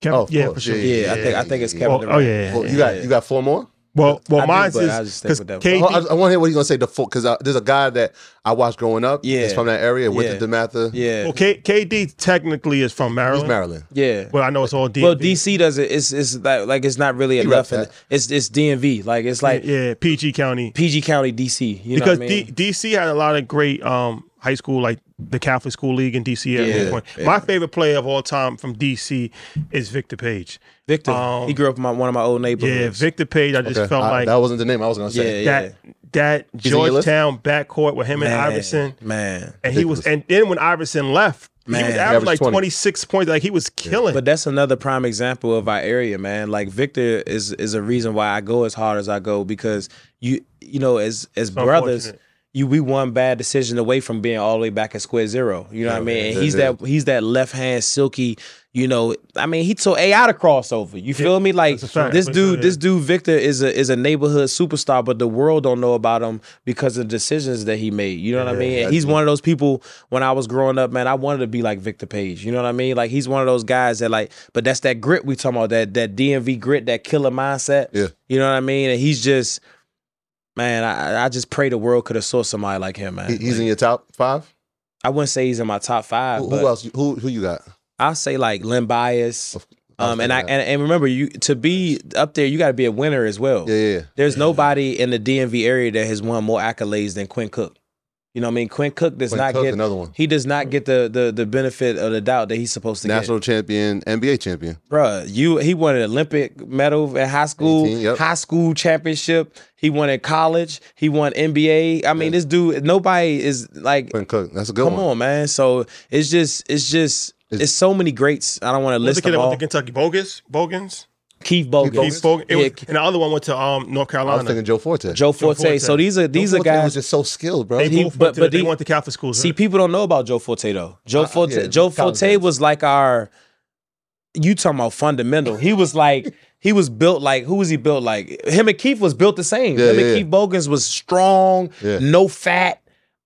Kevin, Oh, of yeah, course. for sure. Yeah, Yeah, I think I think it's Kevin Oh, Durant. oh, yeah, yeah, Well, yeah. you got you got four more. Well, well, I mine's but is just stick because with that KD. I, I want to hear what he's gonna say. The full because uh, there's a guy that I watched growing up. Yeah. He's from that area. Went Yeah. to DeMatha. Yeah, well, K, KD technically is from He's Maryland. Maryland. yeah. Well, I know it's all DMV. Well, DC does it. It's it's like, like it's not really enough. reps And that. it's it's DMV. Like it's like yeah, PG County. PG County, DC. You know because what I mean? D, DC had a lot of great um, high school, like the Catholic School League in DC at Yeah, one point. yeah. My favorite player of all time from DC is Victor Page. Victor, Um, he grew up in my, one of my old neighborhoods. Yeah. Victor Page. I just Okay. felt I- like that wasn't the name I was gonna say. Yeah, that that in your? Georgetown backcourt with him and Iverson, man. and he was, and then when Iverson left, he was averaging averaged like 20. twenty six points. Like he was killing. But that's another prime example of our area, man. Like Victor is is a reason why I go as hard as I go because you you know as as brothers. Unfortunate. You, we one bad decision away from being all the way back at square zero. You know what I mean? And he's that he's that left hand silky. You know, I mean, he took AI to crossover. You feel me? Like that's a fact. this dude, this dude Victor is a is a neighborhood superstar, but the world don't know about him because of the decisions that he made. You know what I mean? And he's one of those people. When I was growing up, man, I wanted to be like Victor Page. You know what I mean? Like he's one of those guys that like, but that's that grit we talking about. That that DMV grit, that killer mindset. Yeah. You know what I mean? And he's just, man, I I just pray the world could have saw somebody like him, man. He- he's in your top five. I wouldn't say he's in my top five, Who, but who else? Who who you got? I'll say like Len Bias. Um, and I and, and remember you to be up there, you got to be a winner as well. yeah, yeah, yeah. There's nobody in the DMV area that has won more accolades than Quinn Cook. You know what I mean? Quinn Cook does Quinn not Cook, get another one. he does not get the the the benefit of the doubt that he's supposed to get National get. champion, NBA champion. Bruh, you he won an Olympic medal at high school, 18, yep. high school championship. He won in college. He won NBA. I mean, this dude, nobody is like Quinn Cook. That's a good Come one. Come on, man. So it's just, it's just, It's- it's, so many greats. I don't want to What's the list kid them all. went to Kentucky? Bogus, Bogans, Keith Bogan, Keith Bogan. It Yeah, was, and the other one went to um North I Carolina. was thinking Joe Forte. Joe Forte. Forte. So these are these Joe are Forte guys. was just so skilled, bro. they he- both but- went to, but they he- went to Catholic schools. See, right? people don't know about Joe Forte though. Joe Forte, yeah, Joe college Forte days. was like our. You talking about fundamental? He was like he was built like who was he built like? Him and Keith was built the same. Yeah, Him and yeah, Keith Bogans was strong, Yeah. no fat.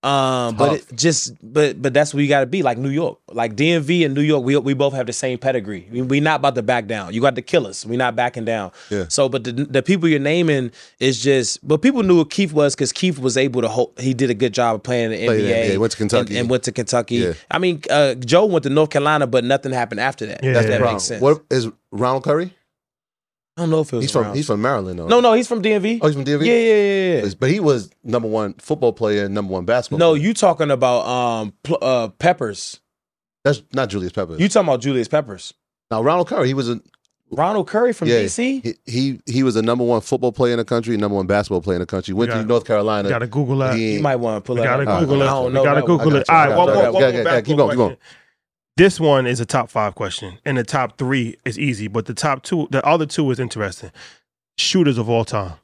Um, but it just but but that's where you got to be like New York, like DMV and New York. We we both have the same pedigree. We, we not about to back down. You got to kill us. We not backing down. Yeah. So, but the the people you're naming is just. But people knew what Keith was because Keith was able to hold. He did a good job of playing the Played NBA. NBA, went to Kentucky. and, and went to Kentucky. Yeah. I mean, uh, Joe went to North Carolina, but nothing happened after that. Yeah. if That's that the makes sense. What is Ronald Curry? I don't know if it was He's from around. he's from Maryland though. No, no, he's from DMV. Oh, he's from DMV. Yeah, yeah, yeah, yeah. But he was number one football player and number one basketball. No, player. you talking about um pl- uh Peppers. that's not Julius Peppers. You talking about Julius Peppers. now Ronald Curry, he was a Ronald Curry from yeah, DC? He, he he was a number one football player in the country, number one basketball player in the country. Went got- to North Carolina. You gotta Google that. He You might want to pull We it gotta up. Google I don't We know gotta Google it. I All got right, you, one more, one more yeah, yeah, basketball keep going, keep question. This one is a top five question, and the top three is easy, but the top two, the other two is interesting. Shooters of all time,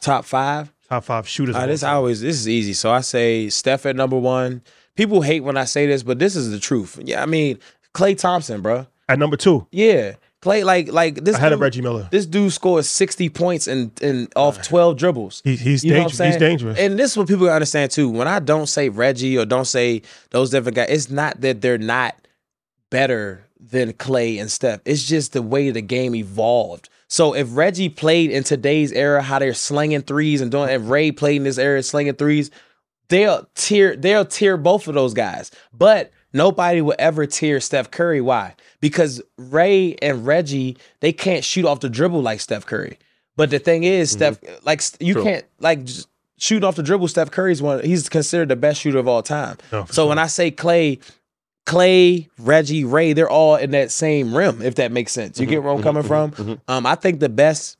Top five. top five shooters. All right, of ah, all this time. always this is easy. So I say Steph at number one. People hate when I say this, but this is the truth. Yeah, I mean Klay Thompson, bro. At number two, Yeah, Klay. Like like this. I had a Reggie Miller. This dude scores sixty points and and off twelve dribbles. He, he's You know what I'm dangerous. He's dangerous. And this is what people understand too. When I don't say Reggie or don't say those different guys, it's not that they're not better than Klay and Steph. It's just the way the game evolved. So if Reggie played in today's era, how they're slinging threes and doing, if Ray played in this era slinging threes, they'll tear they'll tear both of those guys. But nobody will ever tear Steph Curry. Why? Because Ray and Reggie they can't shoot off the dribble like Steph Curry. But the thing is, mm-hmm. Steph like you True. can't like just shoot off the dribble. Steph Curry's one. He's considered the best shooter of all time. So sure. when I say Klay. Klay, Reggie, Ray, they're all in that same rim, if that makes sense. You get where I'm coming from? Um, I think the best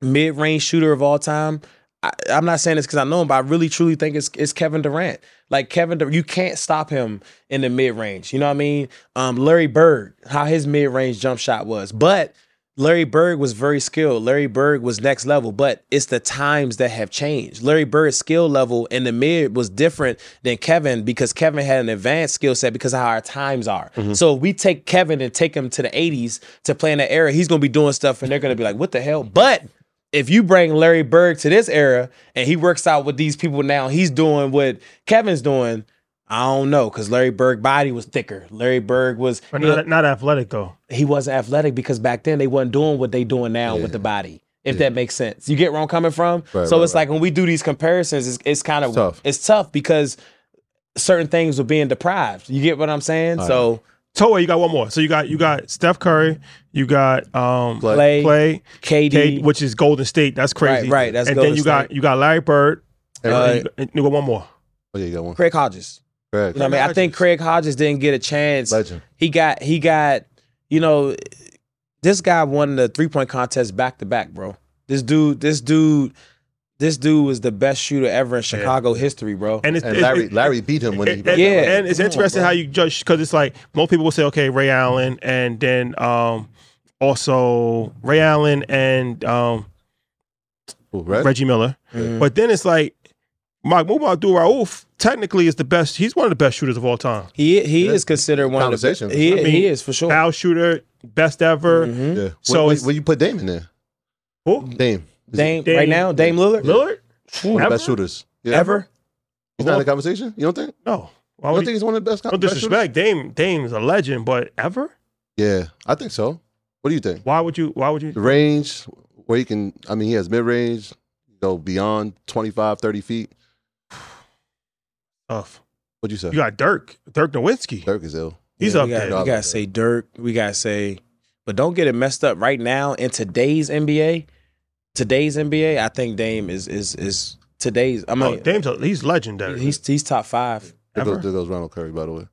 mid range shooter of all time. I, I'm not saying this because I know him, but I really truly think it's, it's Kevin Durant. Like Kevin, Dur- you can't stop him in the mid range. You know what I mean? Um, Larry Bird, how his mid range jump shot was, but Larry Bird was very skilled. Larry Bird was next level, but it's the times that have changed. Larry Bird's skill level in the mid was different than Kevin because Kevin had an advanced skill set because of how our times are. Mm-hmm. So if we take Kevin and take him to the 80s to play in that era, he's gonna be doing stuff and they're gonna be like, what the hell? Mm-hmm. But if you bring Larry Bird to this era and he works out with these people now, he's doing what Kevin's doing. I don't know because Larry Bird body was thicker. Larry Bird was but you know, not, not athletic though. he wasn't athletic because back then they wasn't doing what they doing now with the body. If that makes sense, you get where I'm coming from. Right, so right, it's like when we do these comparisons, it's, it's kind of tough. it's tough because certain things were being deprived. You get what I'm saying? so Toa, you got one more. So you got you got Steph Curry, you got um Klay. Klay, Klay, KD, Kate, which is Golden State. That's crazy. Right, right, that's and Golden then you got you got Larry Bird. And Uh, then you, got, you got one more. Oh yeah, you got one. Craig Hodges. Craig. You know what I mean? I think Craig Hodges didn't get a chance. Legend. He got he got you know this guy won the three point contest back to back, bro. This dude, this dude, this dude was the best shooter ever in Chicago history, bro. And it's And Larry it- Larry beat him when he. and, and- Yeah. and it's Come on, interesting how you judge because it's like most people will say, okay, Ray Allen, and then um also Ray Allen and um Ooh. Reggie Miller, Mm. but then it's like Mahmoud Abdul Rauf technically is the best. He's one of the best shooters of all time. He he is considered one of the best. He, I mean, he is for sure. Foul shooter, best ever. Mhm. Yeah. So So when, it's- you put Dame in there, Who? Dame, Dame, Dame- right now, Dame Lillard, Lillard? he one of the best shooters. Yeah. ever. He's not in the conversation. You don't think? No. Why You don't he, think he's one of the best? no best shooters? disrespect. Dame Dame's a legend, but ever? Yeah, I think so. What do you think? Why would you? Why would you? The range where he can. I mean, he has mid range. Go you know, beyond 25, 30 feet. Tough. What'd you say? You got Dirk, Dirk Nowitzki. Dirk is ill. He's Yeah, up we gotta, there. We gotta say Dirk. We gotta say, but don't get it messed up right now in today's NBA. Today's NBA, I think Dame is is is today's. I Oh, mean, Dame's a, he's legendary. he's he's top five. There Ever? goes, there goes Ronald Curry, by the way.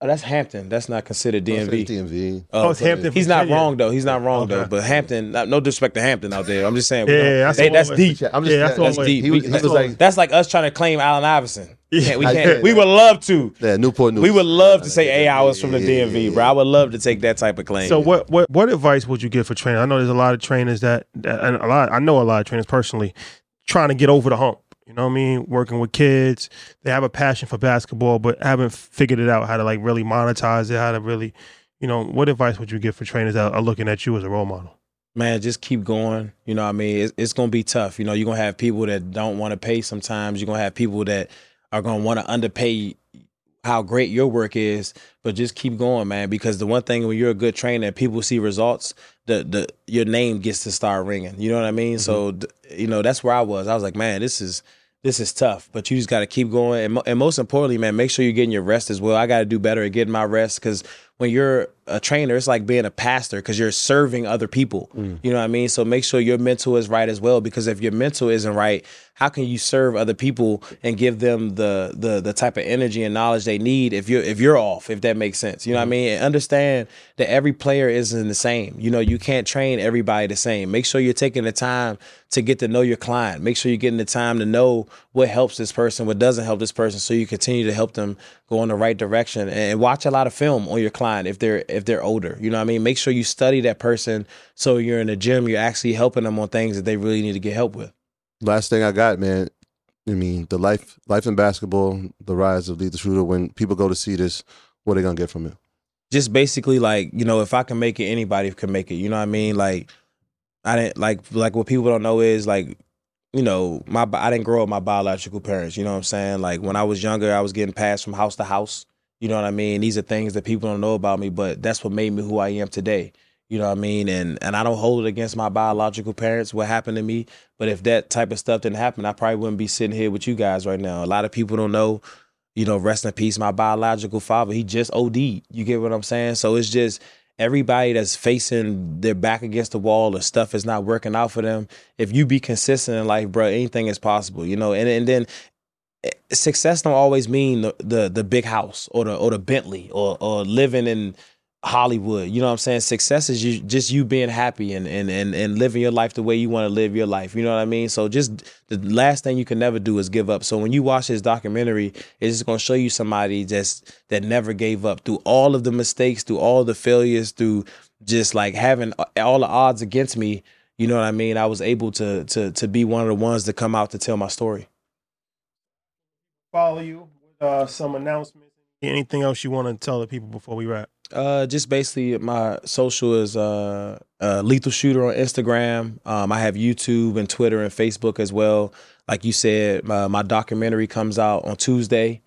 Oh, that's Hampton. That's not considered DMV. DMV. DMV. Oh, it's Hampton, He's not wrong though. He's not wrong though. But Hampton, not- no disrespect to Hampton out there. I'm just saying. Yeah, yeah, that's they- that's deep. I'm just. Yeah, that's That's deep. He was, he We- was like, That's like us trying to claim Allen Iverson. Yeah. We can't. We would love to. yeah, Newport News. We would love to say, Yeah, hours from the yeah, DMV, yeah, bro." I would love to take that type of claim. So what what what advice would you give for trainers? I know there's a lot of trainers that, that and a lot I know a lot of trainers personally trying to get over the hump. You know what I mean? Working with kids, they have a passion for basketball, but haven't figured it out how to like really monetize it, how to really, you know, what advice would you give for trainers that are looking at you as a role model? man, just keep going. You know, what I mean, it's, it's gonna be tough. You know, you're gonna have people that don't want to pay. Sometimes you're gonna have people that are gonna want to underpay how great your work is, but just keep going, man. Because the one thing when you're a good trainer, people see results, the the your name gets to start ringing. You know what I mean? So mm-hmm. you know that's where I was. I was like, man, this is this is tough, but you just got to keep going. And, mo- and most importantly, man, make sure you're getting your rest as well. I got to do better at getting my rest because when you're a trainer, it's like being a pastor because you're serving other people. Mm. You know what I mean? So make sure your mental is right as well because if your mental isn't right, how can you serve other people and give them the the the type of energy and knowledge they need if you're if you're off, if that makes sense. You know what I mm-hmm. mean? And understand that every player isn't the same. You know, you can't train everybody the same. Make sure you're taking the time to get to know your client. Make sure you're getting the time to know what helps this person, what doesn't help this person, so you continue to help them go in the right direction. And watch a lot of film on your client if they're if they're older. You know what I mean? Make sure you study that person so you're in the gym, you're actually helping them on things that they really need to get help with. Last thing I got, man. I mean, the life life in basketball, the rise of Lethal Shooter. When people go to see this, what are they gonna get from it? just basically like you know if i can make it anybody can make it you know what i mean like i didn't like like what people don't know is like you know my i didn't grow up my biological parents you know what i'm saying like when i was younger i was getting passed from house to house you know what i mean these are things that people don't know about me but that's what made me who i am today you know what i mean and and i don't hold it against my biological parents what happened to me but if that type of stuff didn't happen i probably wouldn't be sitting here with you guys right now a lot of people don't know you know, rest in peace, my biological father. He just OD'd. You get what I'm saying? So it's just everybody that's facing their back against the wall or stuff is not working out for them. If you be consistent in life, bro, anything is possible. You know, and and then eh, success don't always mean the the, the big house or the or the Bentley or or living in Hollywood. You know what I'm saying? Success is you, just you being happy and, and and and living your life the way you want to live your life. You know what I mean? So just the last thing you can never do is give up. So when you watch this documentary, it's just gonna show you somebody just that never gave up through all of the mistakes, through all the failures, through just like having all the odds against me. You know what I mean? I was able to to to be one of the ones to come out to tell my story. Follow you with uh, some announcements. Anything else you want to tell the people before we wrap? Uh, just basically my social is uh, uh lethal shooter on Instagram. Um, I have YouTube and Twitter and Facebook as well. Like you said, my, my documentary comes out on Tuesday.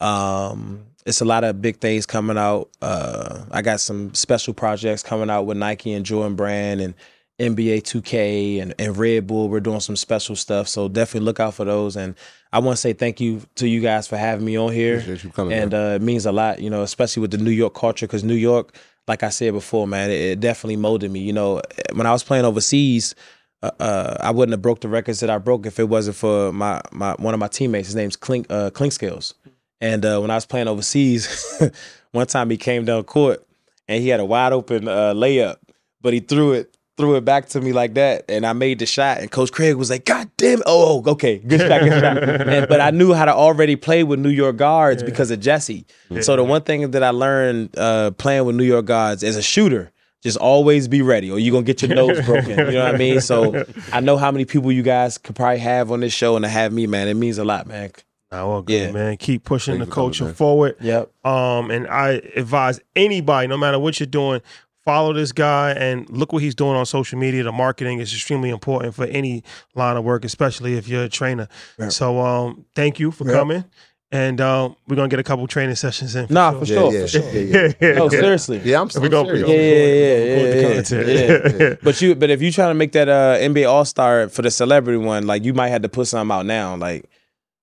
Um, it's a lot of big things coming out. Uh, I got some special projects coming out with Nike and Jordan Brand and NBA 2K and, and Red Bull. We're doing some special stuff, so definitely look out for those. And I want to say thank you to you guys for having me on here Appreciate you coming, and uh, it means a lot, you know, especially with the New York culture. Because New York, like I said before, man, it, it definitely molded me. You know, when I was playing overseas, uh, uh, I wouldn't have broke the records that I broke if it wasn't for my my one of my teammates. His name's Clink uh, Clink Skills, and uh, when I was playing overseas, one time he came down court and he had a wide open uh, layup, but he threw it threw it back to me like that, and I made the shot. And Coach Craig was like, "God damn it! Oh, oh, okay, good shot, good shot." And, but I knew how to already play with New York guards because of Jesse. So the one thing that I learned uh, playing with New York guards as a shooter. Just always be ready, or you're gonna get your nose broken. You know what I mean? So I know how many people you guys could probably have on this show, and to have me, man, it means a lot, man. Nah, all good, Yeah. man. Keep pushing Thank the you for coming, culture forward. Yep. Um, and I advise anybody, no matter what you're doing, follow this guy and look what he's doing on social media. The marketing is extremely important for any line of work, especially if you're a trainer. So, um, thank you for Yep. coming, and um, we're gonna get a couple training sessions in. For Nah, sure. for sure, yeah, for sure. yeah, yeah. yeah, No, seriously. Yeah, I'm, We I'm gonna- we serious. gonna- Yeah, yeah, the yeah, yeah, yeah. But you, but if you trying to make that uh, NBA All Star for the celebrity one, like you might have to put something out now. Like,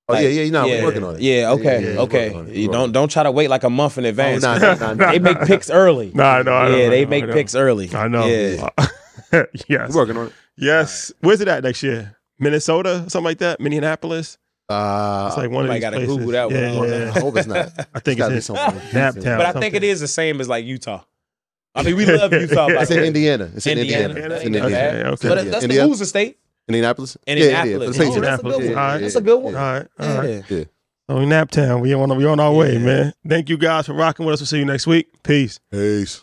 Oh like- yeah, yeah. You know, yeah, we're working on it. Yeah, okay, yeah, yeah, okay. it. You don't don't try to wait like a month in Oh, advance. nah, nah, nah, nah. they make picks early. Nah, no, I know, yeah, I they know, make know. picks early. I know. Yeah. yes, We're working on it. yes. Where's it at next year? Minnesota, something like that. Minneapolis. Uh, It's like one of somebody these gotta places. Google that one. Yeah, I yeah, I hope it's not. I think gotta it's in something. Naptown. But I think it is the same as like Utah. I mean, we love Utah. by It's in. Indiana. It's in Indiana. Indiana. It's in Indiana. Indiana. Okay, okay. But that's the Indiana? loser state. Indianapolis. Indianapolis. Yeah, yeah, Oh, yeah. that's a good one. Indianapolis. That's Yeah. a good one. All right, all Yeah. right. Yeah. So in Naptown, we on we on our way, man. Thank you guys for rocking with us. We'll see you next week. Peace. Peace.